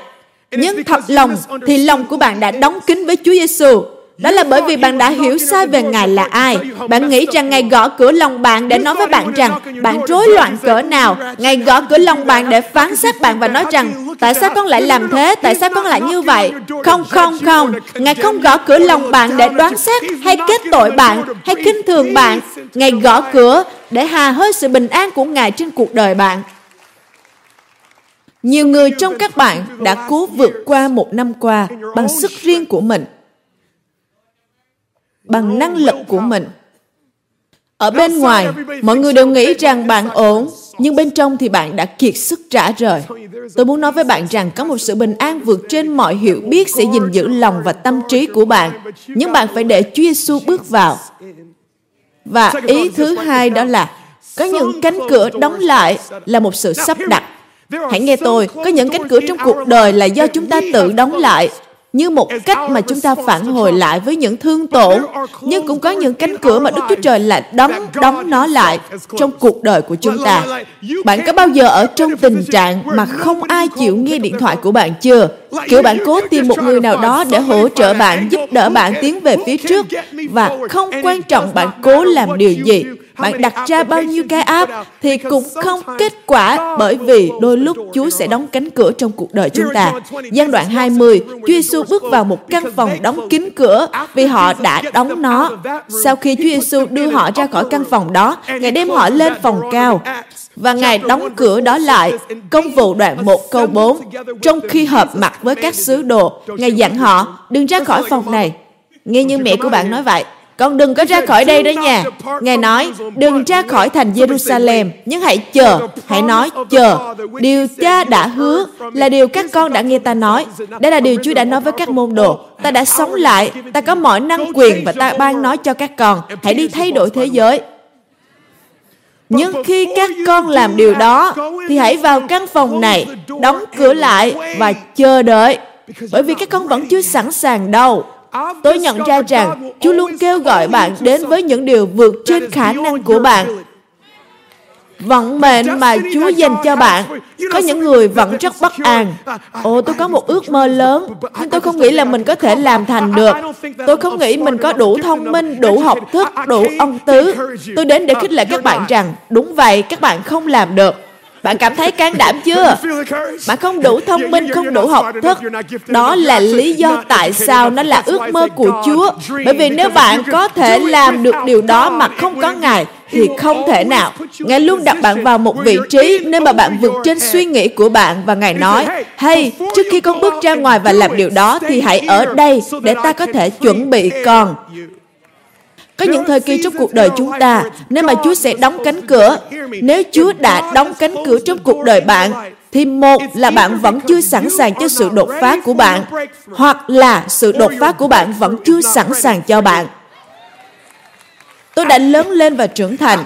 Nhưng thật lòng thì lòng của bạn đã đóng kín với Chúa Giêsu đó là bởi vì bạn đã hiểu sai về Ngài là ai. Bạn nghĩ rằng Ngài gõ cửa lòng bạn để nói với bạn rằng bạn rối loạn cỡ nào. Ngài gõ cửa lòng bạn để phán xét bạn và nói rằng tại sao con lại làm thế? Tại sao con lại như vậy? Không, không, không. Ngài không gõ cửa lòng bạn để đoán xét hay kết tội bạn hay khinh thường bạn. Ngài gõ cửa để hà hơi sự bình an của Ngài trên cuộc đời bạn. Nhiều người trong các bạn đã cố vượt qua một năm qua bằng sức riêng của mình, bằng năng lực của mình. Ở bên ngoài, mọi người đều nghĩ rằng bạn ổn, nhưng bên trong thì bạn đã kiệt sức trả rời. Tôi muốn nói với bạn rằng có một sự bình an vượt trên mọi hiểu biết sẽ gìn giữ lòng và tâm trí của bạn. Nhưng bạn phải để Chúa Giêsu bước vào. Và ý thứ hai đó là có những cánh cửa đóng lại là một sự sắp đặt hãy nghe tôi có những cánh cửa trong cuộc đời là do chúng ta tự đóng lại như một cách mà chúng ta phản hồi lại với những thương tổn nhưng cũng có những cánh cửa mà đức chúa trời lại đóng đóng nó lại trong cuộc đời của chúng ta. bạn có bao giờ ở trong tình trạng mà không ai chịu nghe điện thoại của bạn chưa? kiểu bạn cố tìm một người nào đó để hỗ trợ bạn giúp đỡ bạn tiến về phía trước và không quan trọng bạn cố làm điều gì bạn đặt ra bao nhiêu cái áp thì cũng không kết quả bởi vì đôi lúc Chúa sẽ đóng cánh cửa trong cuộc đời chúng ta. Giai đoạn 20, Chúa Giêsu bước vào một căn phòng đóng kín cửa vì họ đã đóng nó. Sau khi Chúa Giêsu đưa họ ra khỏi căn phòng đó, Ngài đem họ lên phòng cao và Ngài đóng cửa đó lại. Công vụ đoạn 1 câu 4. Trong khi hợp mặt với các sứ đồ, Ngài dặn họ đừng ra khỏi phòng này. Nghe như mẹ của bạn nói vậy, con đừng có ra khỏi đây đó nha. Ngài nói, đừng ra khỏi thành Jerusalem, nhưng hãy chờ, hãy nói chờ. Điều cha đã hứa là điều các con đã nghe ta nói. Đây là điều Chúa đã nói với các môn đồ. Ta đã sống lại, ta có mọi năng quyền và ta ban nói cho các con. Hãy đi thay đổi thế giới. Nhưng khi các con làm điều đó, thì hãy vào căn phòng này, đóng cửa lại và chờ đợi. Bởi vì các con vẫn chưa sẵn sàng đâu Tôi nhận ra rằng Chúa luôn kêu gọi bạn đến với những điều vượt trên khả năng của bạn. Vận mệnh mà Chúa dành cho bạn Có những người vẫn rất bất an. Ồ tôi có một ước mơ lớn Nhưng tôi không nghĩ là mình có thể làm thành được. Tôi không nghĩ mình có đủ thông minh Đủ học thức, đủ ông tứ. Tôi đến để khích lệ các bạn rằng Đúng vậy, các bạn không làm được bạn cảm thấy can đảm chưa? Bạn không đủ thông minh, không đủ học thức. Đó là lý do tại sao nó là ước mơ của Chúa. Bởi vì nếu bạn có thể làm được điều đó mà không có Ngài, thì không thể nào. Ngài luôn đặt bạn vào một vị trí nơi mà bạn vượt trên suy nghĩ của bạn và Ngài nói, hay trước khi con bước ra ngoài và làm điều đó thì hãy ở đây để ta có thể chuẩn bị con. Có những thời kỳ trong cuộc đời chúng ta, nơi mà Chúa sẽ đóng cánh cửa. Nếu Chúa đã đóng cánh cửa trong cuộc đời bạn, thì một là bạn vẫn chưa sẵn sàng cho sự đột phá của bạn, hoặc là sự đột phá của bạn vẫn chưa sẵn sàng cho bạn. Tôi đã lớn lên và trưởng thành.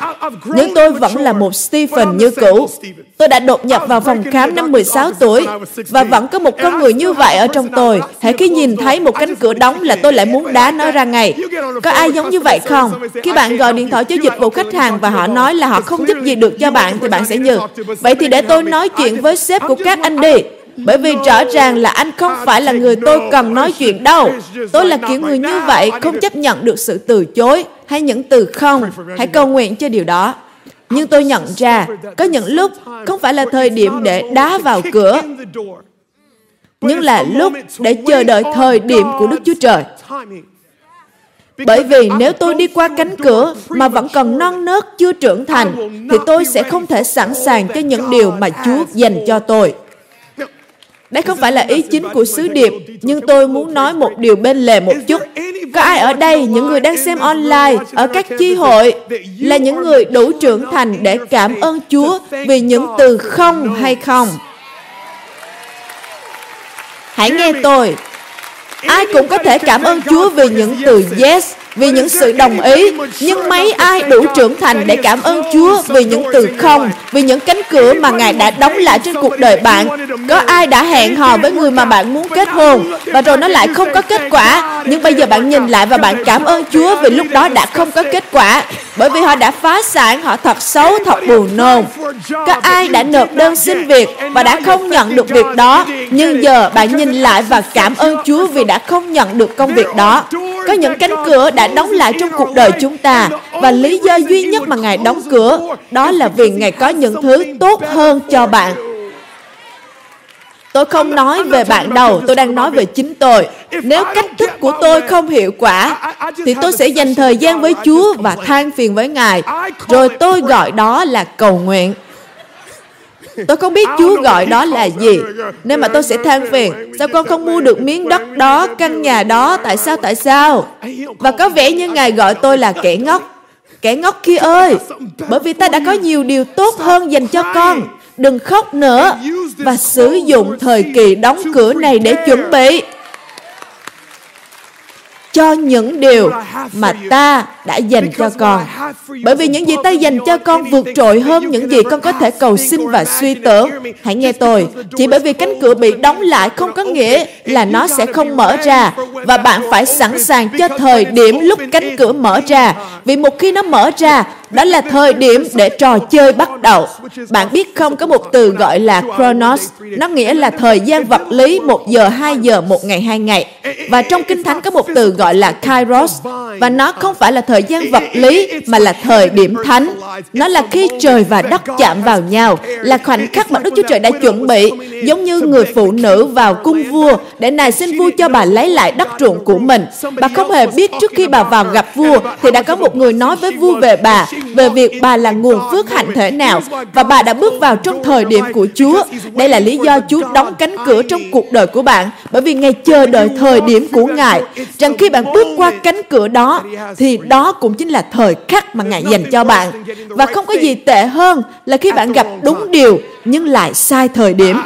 nhưng tôi vẫn là một Stephen như cũ. Tôi đã đột nhập vào phòng khám năm 16 tuổi và vẫn có một con người như vậy ở trong tôi. Hãy khi nhìn thấy một cánh cửa đóng là tôi lại muốn đá nó ra ngay. Có ai giống như vậy không? Khi bạn gọi điện thoại cho dịch vụ khách hàng và họ nói là họ không giúp gì được cho bạn thì bạn sẽ nhường. Vậy thì để tôi nói chuyện với sếp của các anh đi. Bởi vì rõ ràng là anh không phải là người tôi cần nói chuyện đâu. Tôi là kiểu người như vậy, không chấp nhận được sự từ chối hay những từ không. Hãy cầu nguyện cho điều đó. Nhưng tôi nhận ra, có những lúc không phải là thời điểm để đá vào cửa, nhưng là lúc để chờ đợi thời điểm của Đức Chúa Trời. Bởi vì nếu tôi đi qua cánh cửa mà vẫn còn non nớt chưa trưởng thành, thì tôi sẽ không thể sẵn sàng cho những điều mà Chúa dành cho tôi. Đây không phải là ý chính của sứ điệp, nhưng tôi muốn nói một điều bên lề một chút. Có ai ở đây, những người đang xem online, ở các chi hội, là những người đủ trưởng thành để cảm ơn Chúa vì những từ không hay không? Hãy nghe tôi. Ai cũng có thể cảm ơn Chúa vì những từ yes vì những sự đồng ý nhưng mấy ai đủ trưởng thành để cảm ơn Chúa vì những từ không vì những cánh cửa mà Ngài đã đóng lại trên cuộc đời bạn. có ai đã hẹn hò với người mà bạn muốn kết hôn và rồi nó lại không có kết quả? nhưng bây giờ bạn nhìn lại và bạn cảm ơn Chúa vì lúc đó đã không có kết quả bởi vì họ đã phá sản họ thật xấu thật buồn nôn. có ai đã nộp đơn xin việc và đã không nhận được việc đó? nhưng giờ bạn nhìn lại và cảm ơn Chúa vì đã không nhận được công việc đó có những cánh cửa đã đóng lại trong cuộc đời chúng ta và lý do duy nhất mà Ngài đóng cửa đó là vì Ngài có những thứ tốt hơn cho bạn. Tôi không nói về bạn đâu, tôi đang nói về chính tôi. Nếu cách thức của tôi không hiệu quả, thì tôi sẽ dành thời gian với Chúa và than phiền với Ngài. Rồi tôi gọi đó là cầu nguyện. Tôi không biết Chúa gọi đó là gì Nên mà tôi sẽ than phiền. Sao con không mua được miếng đất đó Căn nhà đó? Tại sao tại sao? Và có vẻ như Ngài gọi tôi là kẻ ngốc Kẻ ngốc kia ơi Bởi vì ta đã có nhiều điều tốt hơn dành cho con. Đừng khóc nữa Và sử dụng thời kỳ đóng cửa này để chuẩn bị cho những điều mà ta đã dành cho con. Bởi vì những gì ta dành cho con vượt trội hơn những gì con có thể cầu xin và suy tưởng. Hãy nghe tôi, chỉ bởi vì cánh cửa bị đóng lại không có nghĩa là nó sẽ không mở ra và bạn phải sẵn sàng cho thời điểm lúc cánh cửa mở ra. Vì một khi nó mở ra, đó là thời điểm để trò chơi bắt đầu. Bạn biết không có một từ gọi là chronos, nó nghĩa là thời gian vật lý, một giờ, hai giờ, một ngày, hai ngày. Và trong Kinh Thánh có một từ gọi là kairos, và nó không phải là thời thời gian vật lý mà là thời điểm thánh. Nó là khi trời và đất chạm vào nhau, là khoảnh khắc mà Đức Chúa Trời đã chuẩn bị, giống như người phụ nữ vào cung vua để nài xin vua cho bà lấy lại đất ruộng của mình. Bà không hề biết trước khi bà vào gặp vua thì đã có một người nói với vua về bà về việc bà là nguồn phước hạnh thể nào và bà đã bước vào trong thời điểm của Chúa. Đây là lý do Chúa đóng cánh cửa trong cuộc đời của bạn bởi vì Ngài chờ đợi thời điểm của Ngài. Rằng khi bạn bước qua cánh cửa đó thì đó cũng chính là thời khắc mà Ngài dành cho bạn. Và không có gì tệ hơn là khi bạn gặp đúng điều nhưng lại sai thời điểm.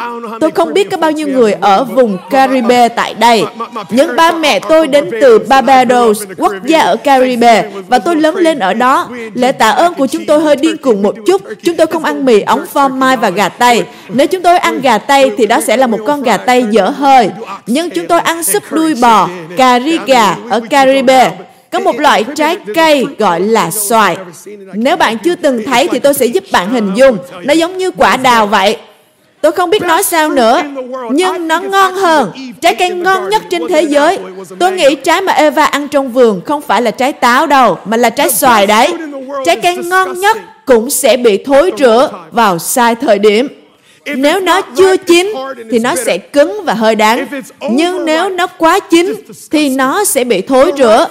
Tôi không biết có bao nhiêu người ở vùng Caribe tại đây. Nhưng ba mẹ tôi đến từ Barbados, quốc gia ở Caribe, và tôi lớn lên ở đó. Lễ tạ ơn của chúng tôi hơi điên cuồng một chút. Chúng tôi không ăn mì ống phô mai và gà tây. Nếu chúng tôi ăn gà tây thì đó sẽ là một con gà tây dở hơi. Nhưng chúng tôi ăn súp đuôi bò, cà ri gà ở Caribe có một loại trái cây gọi là xoài. Nếu bạn chưa từng thấy thì tôi sẽ giúp bạn hình dung. Nó giống như quả đào vậy. Tôi không biết nói sao nữa, nhưng nó ngon hơn. Trái cây ngon nhất trên thế giới. Tôi nghĩ trái mà Eva ăn trong vườn không phải là trái táo đâu, mà là trái xoài đấy. Trái cây ngon nhất cũng sẽ bị thối rữa vào sai thời điểm. Nếu nó chưa chín thì nó sẽ cứng và hơi đắng. Nhưng nếu nó quá chín thì nó sẽ bị thối rữa.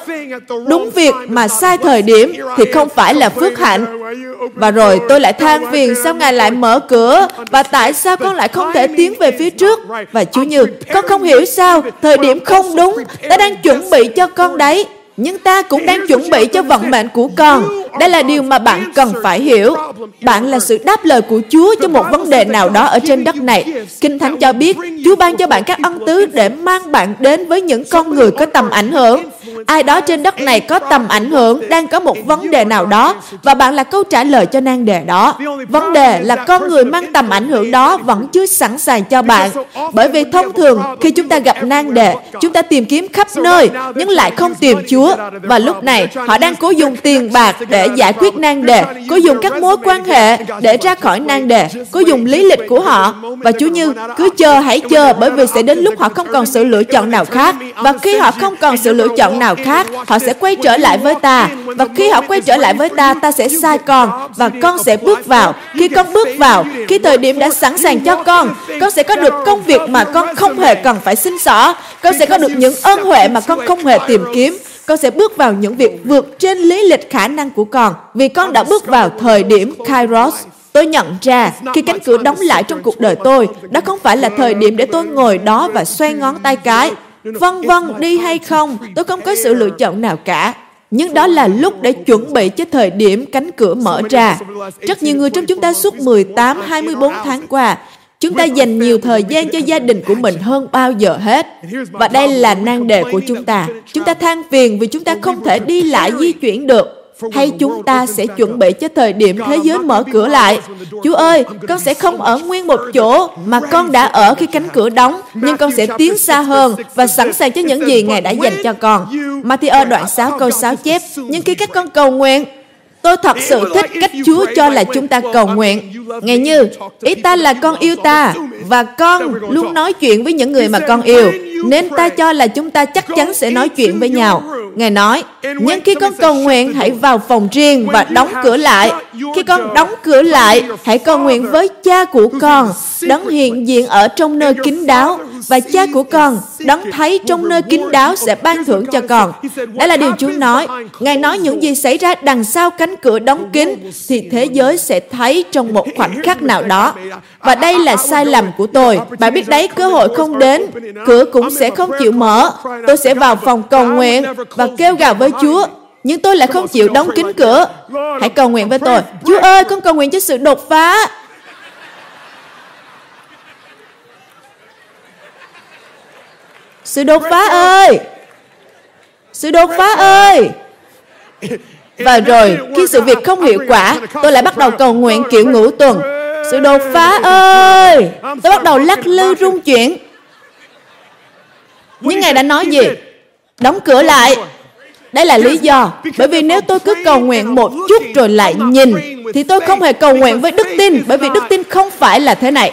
Đúng việc mà sai thời điểm thì không phải là phước hạnh. Và rồi tôi lại than phiền sao Ngài lại mở cửa? và tại sao con lại không thể tiến về phía trước. Và Chúa Như, con không hiểu sao, thời điểm không đúng, ta đang chuẩn bị cho con đấy nhưng ta cũng đang chuẩn bị cho vận mệnh của con. Đây là điều mà bạn cần phải hiểu. Bạn là sự đáp lời của Chúa cho một vấn đề nào đó ở trên đất này. Kinh Thánh cho biết, Chúa ban cho bạn các ân tứ để mang bạn đến với những con người có tầm ảnh hưởng ai đó trên đất này có tầm ảnh hưởng, đang có một vấn đề nào đó, và bạn là câu trả lời cho nan đề đó. Vấn đề là con người mang tầm ảnh hưởng đó vẫn chưa sẵn sàng cho bạn. Bởi vì thông thường, khi chúng ta gặp nan đề, chúng ta tìm kiếm khắp nơi, nhưng lại không tìm Chúa. Và lúc này, họ đang cố dùng tiền bạc để giải quyết nan đề, cố dùng các mối quan hệ để ra khỏi nan đề, cố dùng lý lịch của họ. Và Chúa như, cứ chờ hãy chờ bởi vì sẽ đến lúc họ không còn sự lựa chọn nào khác. Và khi họ không còn sự lựa chọn nào khác, họ sẽ quay trở lại với ta. Và khi họ quay trở lại với ta, ta sẽ sai con và con sẽ bước vào. Khi con bước vào, khi thời điểm đã sẵn sàng cho con, con sẽ có được công việc mà con không hề cần phải xin xỏ. Con sẽ có được những ơn huệ mà con không hề tìm kiếm con sẽ bước vào những việc vượt trên lý lịch khả năng của con vì con đã bước vào thời điểm Kairos. Tôi nhận ra khi cánh cửa đóng lại trong cuộc đời tôi, đó không phải là thời điểm để tôi ngồi đó và xoay ngón tay cái. Vân vân, đi hay không, tôi không có sự lựa chọn nào cả. Nhưng đó là lúc để chuẩn bị cho thời điểm cánh cửa mở ra. Rất nhiều người trong chúng ta suốt 18, 24 tháng qua Chúng ta dành nhiều thời gian cho gia đình của mình hơn bao giờ hết. Và đây là nan đề của chúng ta. Chúng ta than phiền vì chúng ta không thể đi lại di chuyển được hay chúng ta sẽ chuẩn bị cho thời điểm thế giới mở cửa lại. Chúa ơi, con sẽ không ở nguyên một chỗ mà con đã ở khi cánh cửa đóng, nhưng con sẽ tiến xa hơn và sẵn sàng cho những gì Ngài đã dành cho con. Matthew đoạn 6 câu 6 chép, nhưng khi các con cầu nguyện, Tôi thật sự thích cách Chúa cho là chúng ta cầu nguyện. Nghe như, ý ta là con yêu ta, và con luôn nói chuyện với những người mà con yêu, nên ta cho là chúng ta chắc chắn sẽ nói chuyện với nhau. Ngài nói, nhưng khi con cầu nguyện, hãy vào phòng riêng và đóng cửa lại. Khi con đóng cửa lại, hãy cầu nguyện với cha của con, đấng hiện diện ở trong nơi kín đáo, và cha của con, đấng thấy trong nơi kín đáo sẽ ban thưởng cho con. Đó là điều Chúa nói. Ngài nói những gì xảy ra đằng sau cánh cửa đóng kín, thì thế giới sẽ thấy trong một khoảnh khắc nào đó. Và đây là sai lầm của tôi. Bạn biết đấy, cơ hội không đến, cửa cũng sẽ không chịu mở. Tôi sẽ vào phòng cầu nguyện và kêu gào với Chúa, nhưng tôi lại không chịu đóng kín cửa. Hãy cầu nguyện với tôi. Chúa ơi, con cầu nguyện cho sự đột phá. Sự đột phá ơi! Sự đột phá ơi! Và rồi, khi sự việc không hiệu quả, tôi lại bắt đầu cầu nguyện kiểu ngũ tuần. Sự đột phá ơi! Tôi bắt đầu lắc lư rung chuyển. những ngày đã nói gì? Đóng cửa lại. Đây là lý do. Bởi vì nếu tôi cứ cầu nguyện một chút rồi lại nhìn, thì tôi không hề cầu nguyện với đức tin, bởi vì đức tin không phải là thế này.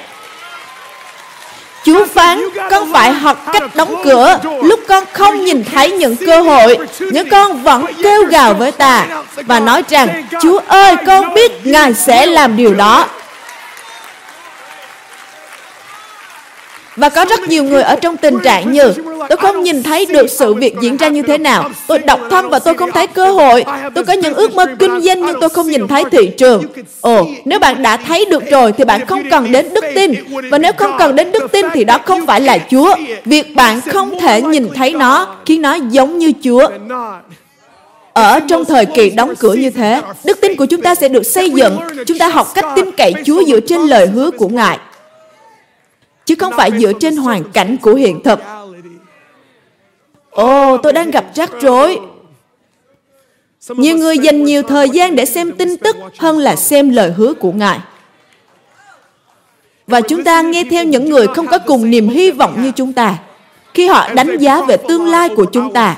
Chúa phán, con phải học cách đóng cửa. Lúc con không nhìn thấy những cơ hội, nhưng con vẫn kêu gào với ta và nói rằng Chúa ơi, con biết Ngài sẽ làm điều đó. Và có rất nhiều người ở trong tình trạng như Tôi không nhìn thấy được sự việc diễn ra như thế nào. Tôi độc thân và tôi không thấy cơ hội. Tôi có những ước mơ kinh doanh nhưng tôi không nhìn thấy thị trường. Ồ, nếu bạn đã thấy được rồi thì bạn không cần đến đức tin. Và nếu không cần đến đức tin thì đó không phải là Chúa. Việc bạn không thể nhìn thấy nó khiến nó giống như Chúa. Ở trong thời kỳ đóng cửa như thế, đức tin của chúng ta sẽ được xây dựng. Chúng ta học cách tin cậy Chúa dựa trên lời hứa của Ngài chứ không phải dựa trên hoàn cảnh của hiện thực. Ồ, tôi đang gặp rắc rối. Nhiều người dành nhiều thời gian để xem tin tức hơn là xem lời hứa của Ngài. Và chúng ta nghe theo những người không có cùng niềm hy vọng như chúng ta khi họ đánh giá về tương lai của chúng ta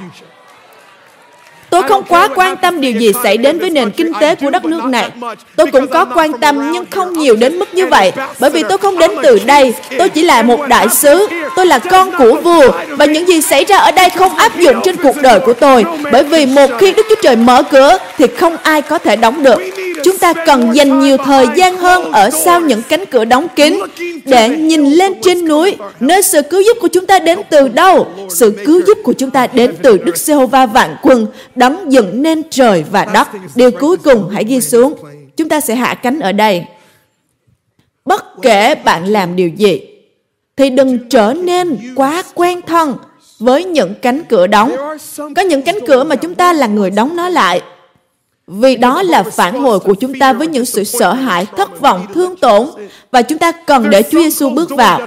Tôi không quá quan tâm điều gì xảy đến với nền kinh tế của đất nước này. Tôi cũng có quan tâm nhưng không nhiều đến mức như vậy. Bởi vì tôi không đến từ đây. Tôi chỉ là một đại sứ. Tôi là con của vua. Và những gì xảy ra ở đây không áp dụng trên cuộc đời của tôi. Bởi vì một khi Đức Chúa Trời mở cửa thì không ai có thể đóng được. Chúng ta cần dành nhiều thời gian hơn ở sau những cánh cửa đóng kín để nhìn lên trên núi nơi sự cứu giúp của chúng ta đến từ đâu? Sự cứu giúp của chúng ta đến từ Đức Giê-hô-va vạn quân đấng dựng nên trời và đất. Điều cuối cùng hãy ghi xuống. Chúng ta sẽ hạ cánh ở đây. Bất kể bạn làm điều gì, thì đừng trở nên quá quen thân với những cánh cửa đóng. Có những cánh cửa mà chúng ta là người đóng nó lại. Vì đó là phản hồi của chúng ta với những sự sợ hãi, thất vọng, thương tổn và chúng ta cần để Chúa Giêsu bước vào.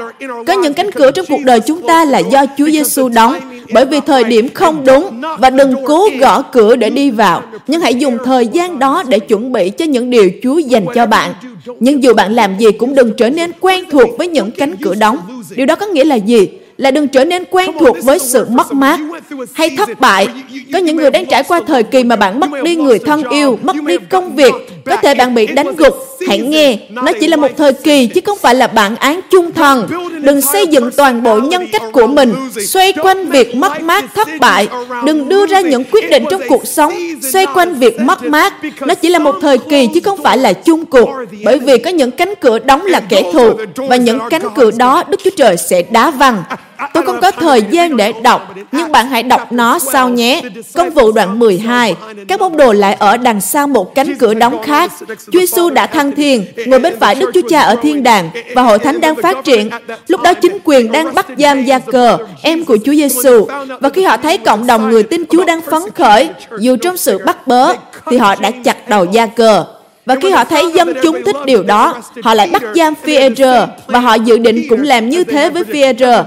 Có những cánh cửa trong cuộc đời chúng ta là do Chúa Giêsu đóng bởi vì thời điểm không đúng và đừng cố gõ cửa để đi vào, nhưng hãy dùng thời gian đó để chuẩn bị cho những điều Chúa dành cho bạn. Nhưng dù bạn làm gì cũng đừng trở nên quen thuộc với những cánh cửa đóng. Điều đó có nghĩa là gì? là đừng trở nên quen thuộc với sự mất mát hay thất bại. Có những người đang trải qua thời kỳ mà bạn mất đi người thân yêu, mất đi công việc, có thể bạn bị đánh gục. Hãy nghe, nó chỉ là một thời kỳ chứ không phải là bản án chung thần. Đừng xây dựng toàn bộ nhân cách của mình xoay quanh việc mất mát thất bại. Đừng đưa ra những quyết định trong cuộc sống xoay quanh việc mất mát. Nó chỉ là một thời kỳ chứ không phải là chung cuộc. Bởi vì có những cánh cửa đóng là kẻ thù và những cánh cửa đó Đức Chúa Trời sẽ đá văng. Tôi không có thời gian để đọc, nhưng bạn hãy đọc nó sau nhé. Công vụ đoạn 12, các môn đồ lại ở đằng sau một cánh cửa đóng khác. Chúa Giêsu đã thăng thiên, ngồi bên phải Đức Chúa Cha ở thiên đàng và hội thánh đang phát triển. Lúc đó chính quyền đang bắt giam Gia Cờ, em của Chúa Giêsu. Và khi họ thấy cộng đồng người tin Chúa đang phấn khởi, dù trong sự bắt bớ, thì họ đã chặt đầu Gia Cờ và khi họ thấy dân chúng thích điều đó, họ lại bắt giam Führer và họ dự định cũng làm như thế với Führer.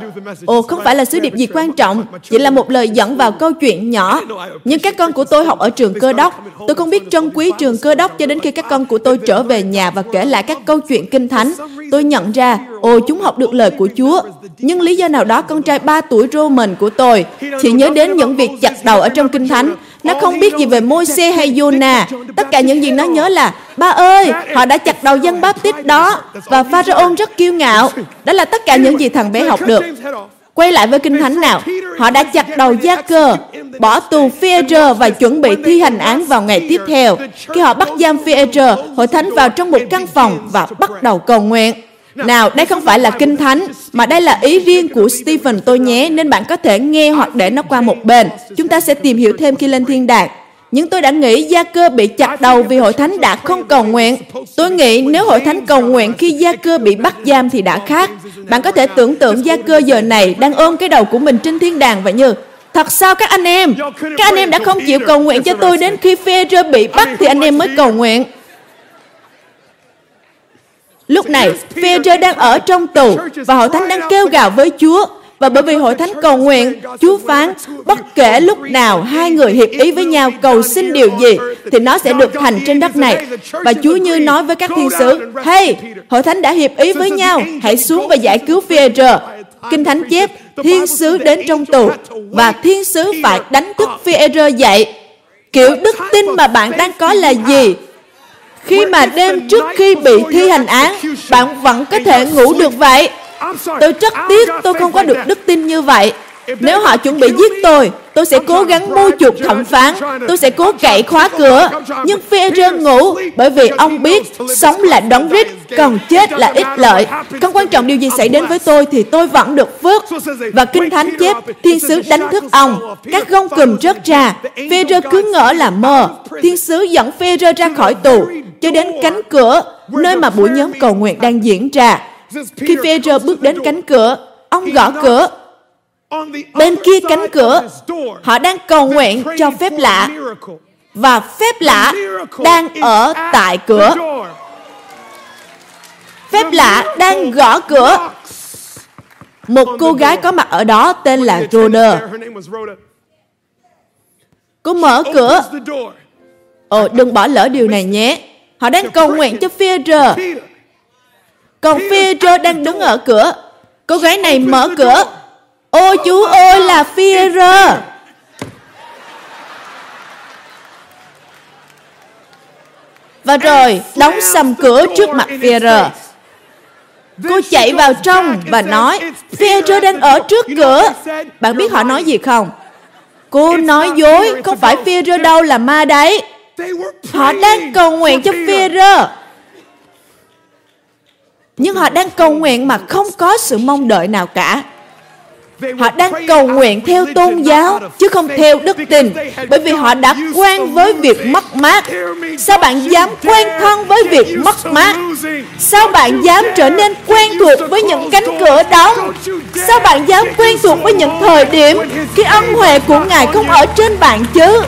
Ồ, không phải là sứ điệp gì quan trọng, chỉ là một lời dẫn vào câu chuyện nhỏ. Nhưng các con của tôi học ở trường cơ đốc. Tôi không biết trân quý trường cơ đốc cho đến khi các con của tôi trở về nhà và kể lại các câu chuyện kinh thánh. Tôi nhận ra, ồ, chúng học được lời của Chúa. Nhưng lý do nào đó con trai 3 tuổi Roman của tôi chỉ nhớ đến những việc chặt đầu ở trong kinh thánh nó không biết gì về Môi-se hay Jonah. Tất cả những gì nó nhớ là Ba ơi, họ đã chặt đầu dân báp tít đó Và Pharaoh rất kiêu ngạo. Đó là tất cả những gì thằng bé học được. Quay lại với kinh thánh nào. Họ đã chặt đầu Gia Cơ Bỏ tù Phaedra và chuẩn bị thi hành án vào ngày tiếp theo. Khi họ bắt giam Phaedra Hội thánh vào trong một căn phòng Và bắt đầu cầu nguyện nào, đây không phải là kinh thánh, mà đây là ý riêng của Stephen tôi nhé, nên bạn có thể nghe hoặc để nó qua một bên. Chúng ta sẽ tìm hiểu thêm khi lên thiên đàng. Nhưng tôi đã nghĩ Gia Cơ bị chặt đầu vì hội thánh đã không cầu nguyện. Tôi nghĩ nếu hội thánh cầu nguyện khi Gia Cơ bị bắt giam thì đã khác. Bạn có thể tưởng tượng Gia Cơ giờ này đang ôm cái đầu của mình trên thiên đàng vậy như Thật sao các anh em? Các anh em đã không chịu cầu nguyện cho tôi đến khi phê bị bắt thì anh em mới cầu nguyện. Lúc này, Peter đang ở trong tù và hội thánh đang kêu gào với Chúa. Và bởi vì hội thánh cầu nguyện, Chúa phán, bất kể lúc nào hai người hiệp ý với nhau cầu xin điều gì, thì nó sẽ được thành trên đất này. Và Chúa như nói với các thiên sứ, Hey, hội thánh đã hiệp ý với nhau, hãy xuống và giải cứu Peter. Kinh Thánh chép, thiên sứ đến trong tù, và thiên sứ phải đánh thức Peter dậy. Kiểu đức tin mà bạn đang có là gì? Khi mà đêm trước khi bị thi hành án, bạn vẫn có thể ngủ được vậy. Tôi rất tiếc tôi không có được đức tin như vậy. Nếu họ chuẩn bị giết tôi, tôi sẽ cố gắng mua chuộc thẩm phán. Tôi sẽ cố cậy khóa cửa. Nhưng Führer ngủ bởi vì ông biết sống là đóng rít, còn chết là ít lợi. Không quan trọng điều gì xảy đến với tôi thì tôi vẫn được phước. Và Kinh Thánh chép, thiên sứ đánh thức ông. Các gông cùm rớt ra. Führer cứ ngỡ là mơ. Thiên sứ dẫn Führer ra khỏi tù cho đến cánh cửa nơi mà buổi nhóm cầu nguyện đang diễn ra. Khi Führer bước đến cánh cửa, ông gõ cửa Bên kia cánh cửa, họ đang cầu nguyện cho phép lạ. Và phép lạ đang ở tại cửa. Phép lạ đang gõ cửa. Một cô gái có mặt ở đó tên là Rhoda. Cô mở cửa. Ồ, đừng bỏ lỡ điều này nhé. Họ đang cầu nguyện cho Peter. Còn Peter đang đứng ở cửa. Cô gái này mở cửa Ôi chú ơi là Peter. Và rồi đóng sầm cửa trước mặt Peter. Cô chạy vào trong và nói Führer đang ở trước cửa. Bạn biết họ nói gì không? Cô nói dối Không phải Führer đâu là ma đấy. Họ đang cầu nguyện cho Führer Nhưng họ đang cầu nguyện mà không có sự mong đợi nào cả Họ đang cầu nguyện theo tôn giáo chứ không theo đức tin bởi vì họ đã quen với việc mất mát. Sao bạn dám quen thân với việc mất mát? Sao bạn dám trở nên quen thuộc với những cánh cửa đóng? Sao bạn dám quen thuộc với những thời điểm khi ân huệ của Ngài không ở trên bạn chứ?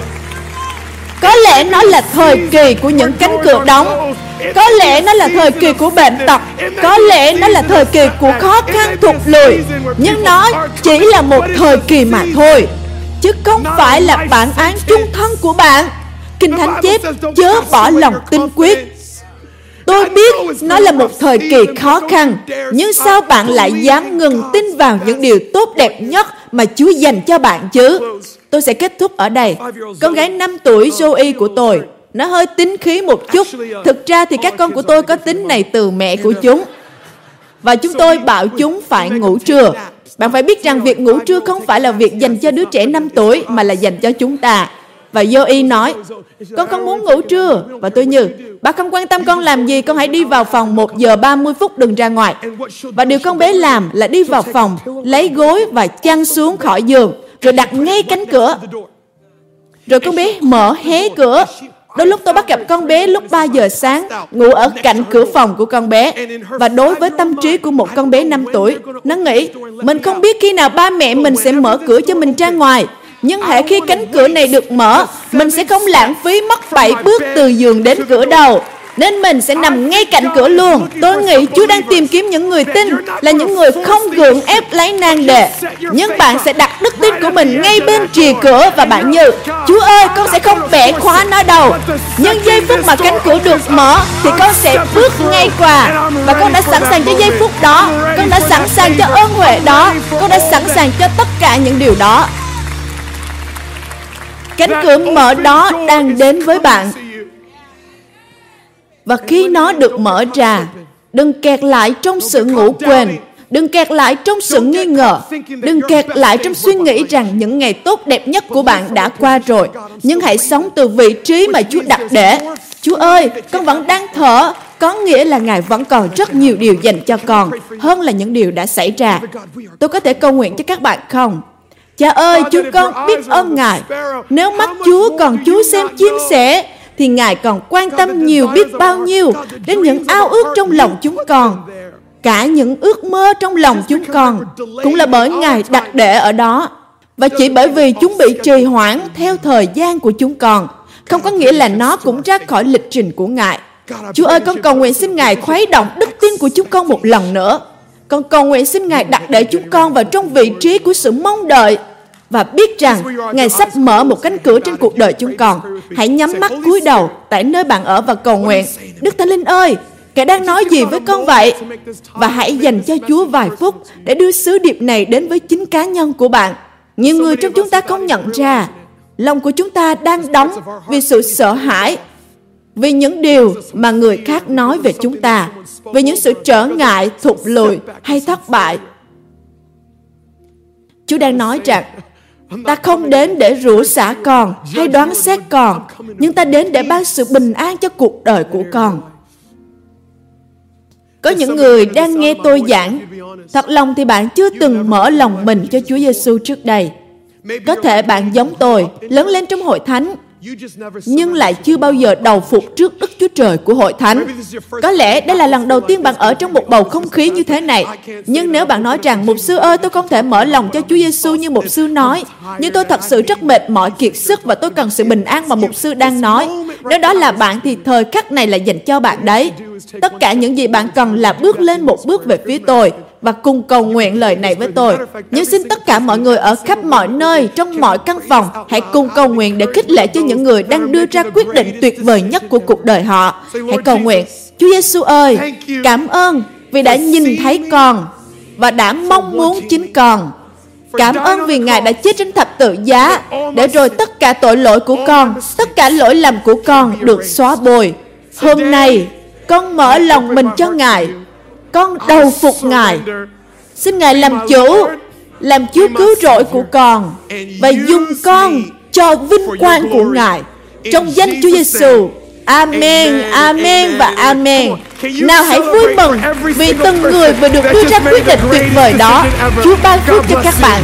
Có lẽ nó là thời kỳ của những cánh cửa đóng Có lẽ nó là thời kỳ của bệnh tật. Có lẽ nó là thời kỳ của khó khăn thụt lùi. Nhưng nó chỉ là một thời kỳ mà thôi. Chứ không phải là bản án chung thân của bạn. Kinh Thánh chép chớ bỏ lòng tin quyết. Tôi biết nó là một thời kỳ khó khăn. Nhưng sao bạn lại dám ngừng tin vào những điều tốt đẹp nhất Mà Chúa dành cho bạn chứ? Tôi sẽ kết thúc ở đây. Con gái 5 tuổi Zoe của tôi Nó hơi tính khí một chút. Thực ra thì các con của tôi có tính này từ mẹ của chúng. Và chúng tôi bảo chúng phải ngủ trưa. Bạn phải biết rằng việc ngủ trưa không phải là việc dành cho đứa trẻ 5 tuổi Mà là dành cho chúng ta. Và Zoe nói, con không muốn ngủ trưa. Và tôi như, bà không quan tâm con làm gì, con hãy đi vào phòng 1 giờ 30 phút đừng ra ngoài. Và điều con bé làm là đi vào phòng, lấy gối và chăn xuống khỏi giường, rồi đặt ngay cánh cửa. Rồi con bé mở hé cửa. Đôi lúc tôi bắt gặp con bé lúc 3 giờ sáng ngủ ở cạnh cửa phòng của con bé. Và đối với tâm trí của một con bé 5 tuổi, nó nghĩ mình không biết khi nào ba mẹ mình sẽ mở cửa cho mình ra ngoài. Nhưng hệ khi cánh cửa này được mở, mình sẽ không lãng phí mất 7 bước từ giường đến cửa đầu. Nên mình sẽ nằm ngay cạnh cửa luôn. Tôi nghĩ Chúa đang tìm kiếm những người tin là những người không gượng ép lấy nang đề. Nhưng bạn sẽ đặt đức tin của mình ngay bên trì cửa và bạn như Chúa ơi, con sẽ không bẻ khóa nó đâu. Nhưng giây phút mà cánh cửa được mở thì con sẽ bước ngay qua. Và con đã sẵn sàng cho giây phút đó. Con đã sẵn sàng cho ơn huệ đó. Con đã sẵn sàng cho tất cả những điều đó. Cánh cửa mở đó đang đến với bạn. Và khi nó được mở ra, đừng kẹt lại trong sự ngủ quên, đừng kẹt lại trong sự nghi ngờ, đừng kẹt lại trong suy nghĩ rằng những ngày tốt đẹp nhất của bạn đã qua rồi. Nhưng hãy sống từ vị trí mà Chúa đặt để. Chúa ơi, con vẫn đang thở, có nghĩa là Ngài vẫn còn rất nhiều điều dành cho con hơn là những điều đã xảy ra. Tôi có thể cầu nguyện cho các bạn không? Cha ơi, chúng con biết ơn Ngài. Nếu mắt Chúa còn Chúa xem chim sẻ, thì Ngài còn quan tâm nhiều biết bao nhiêu đến những ao ước trong lòng chúng con. Cả những ước mơ trong lòng chúng con cũng là bởi Ngài đặt để ở đó. Và chỉ bởi vì chúng bị trì hoãn theo thời gian của chúng con, không có nghĩa là nó cũng ra khỏi lịch trình của Ngài. Chúa ơi, con cầu nguyện xin Ngài khuấy động đức tin của chúng con một lần nữa. Con cầu nguyện xin Ngài đặt để chúng con vào trong vị trí của sự mong đợi và biết rằng Ngài sắp mở một cánh cửa trên cuộc đời chúng con. Hãy nhắm mắt cúi đầu tại nơi bạn ở và cầu nguyện. Đức Thánh Linh ơi, Ngài đang nói gì với con vậy? Và hãy dành cho Chúa vài phút để đưa sứ điệp này đến với chính cá nhân của bạn. Nhiều người trong chúng ta không nhận ra lòng của chúng ta đang đóng vì sự sợ hãi vì những điều mà người khác nói về chúng ta vì những sự trở ngại thụt lùi hay thất bại chúa đang nói rằng Ta không đến để rủa xả con hay đoán xét con, nhưng ta đến để ban sự bình an cho cuộc đời của con. Có những người đang nghe tôi giảng, thật lòng thì bạn chưa từng mở lòng mình cho Chúa Giêsu trước đây. Có thể bạn giống tôi, lớn lên trong hội thánh, nhưng lại chưa bao giờ đầu phục trước Đức Chúa Trời của hội thánh. Có lẽ đây là lần đầu tiên bạn ở trong một bầu không khí như thế này. Nhưng nếu bạn nói rằng, Mục sư ơi, tôi không thể mở lòng cho Chúa Giêsu như Mục sư nói, nhưng tôi thật sự rất mệt mỏi kiệt sức và tôi cần sự bình an mà Mục sư đang nói. Nếu đó là bạn thì thời khắc này là dành cho bạn đấy. Tất cả những gì bạn cần là bước lên một bước về phía tôi và cùng cầu nguyện lời này với tôi. Nhưng xin tất cả mọi người ở khắp mọi nơi, trong mọi căn phòng, hãy cùng cầu nguyện để khích lệ cho những người đang đưa ra quyết định tuyệt vời nhất của cuộc đời họ. Hãy cầu nguyện, Chúa Giêsu ơi, cảm ơn vì đã nhìn thấy con và đã mong muốn chính con. Cảm ơn vì Ngài đã chết trên thập tự giá để rồi tất cả tội lỗi của con, tất cả lỗi lầm của con được xóa bồi. Hôm nay, con mở lòng mình cho Ngài con đầu phục Ngài. Xin Ngài làm chủ Làm Chúa cứu rỗi của con Và dùng con cho vinh quang của Ngài. Trong danh Chúa Giêsu. Amen, Amen và Amen. Nào hãy vui mừng vì từng người vừa được đưa ra quyết định tuyệt vời đó. Chúa ban phước cho các bạn.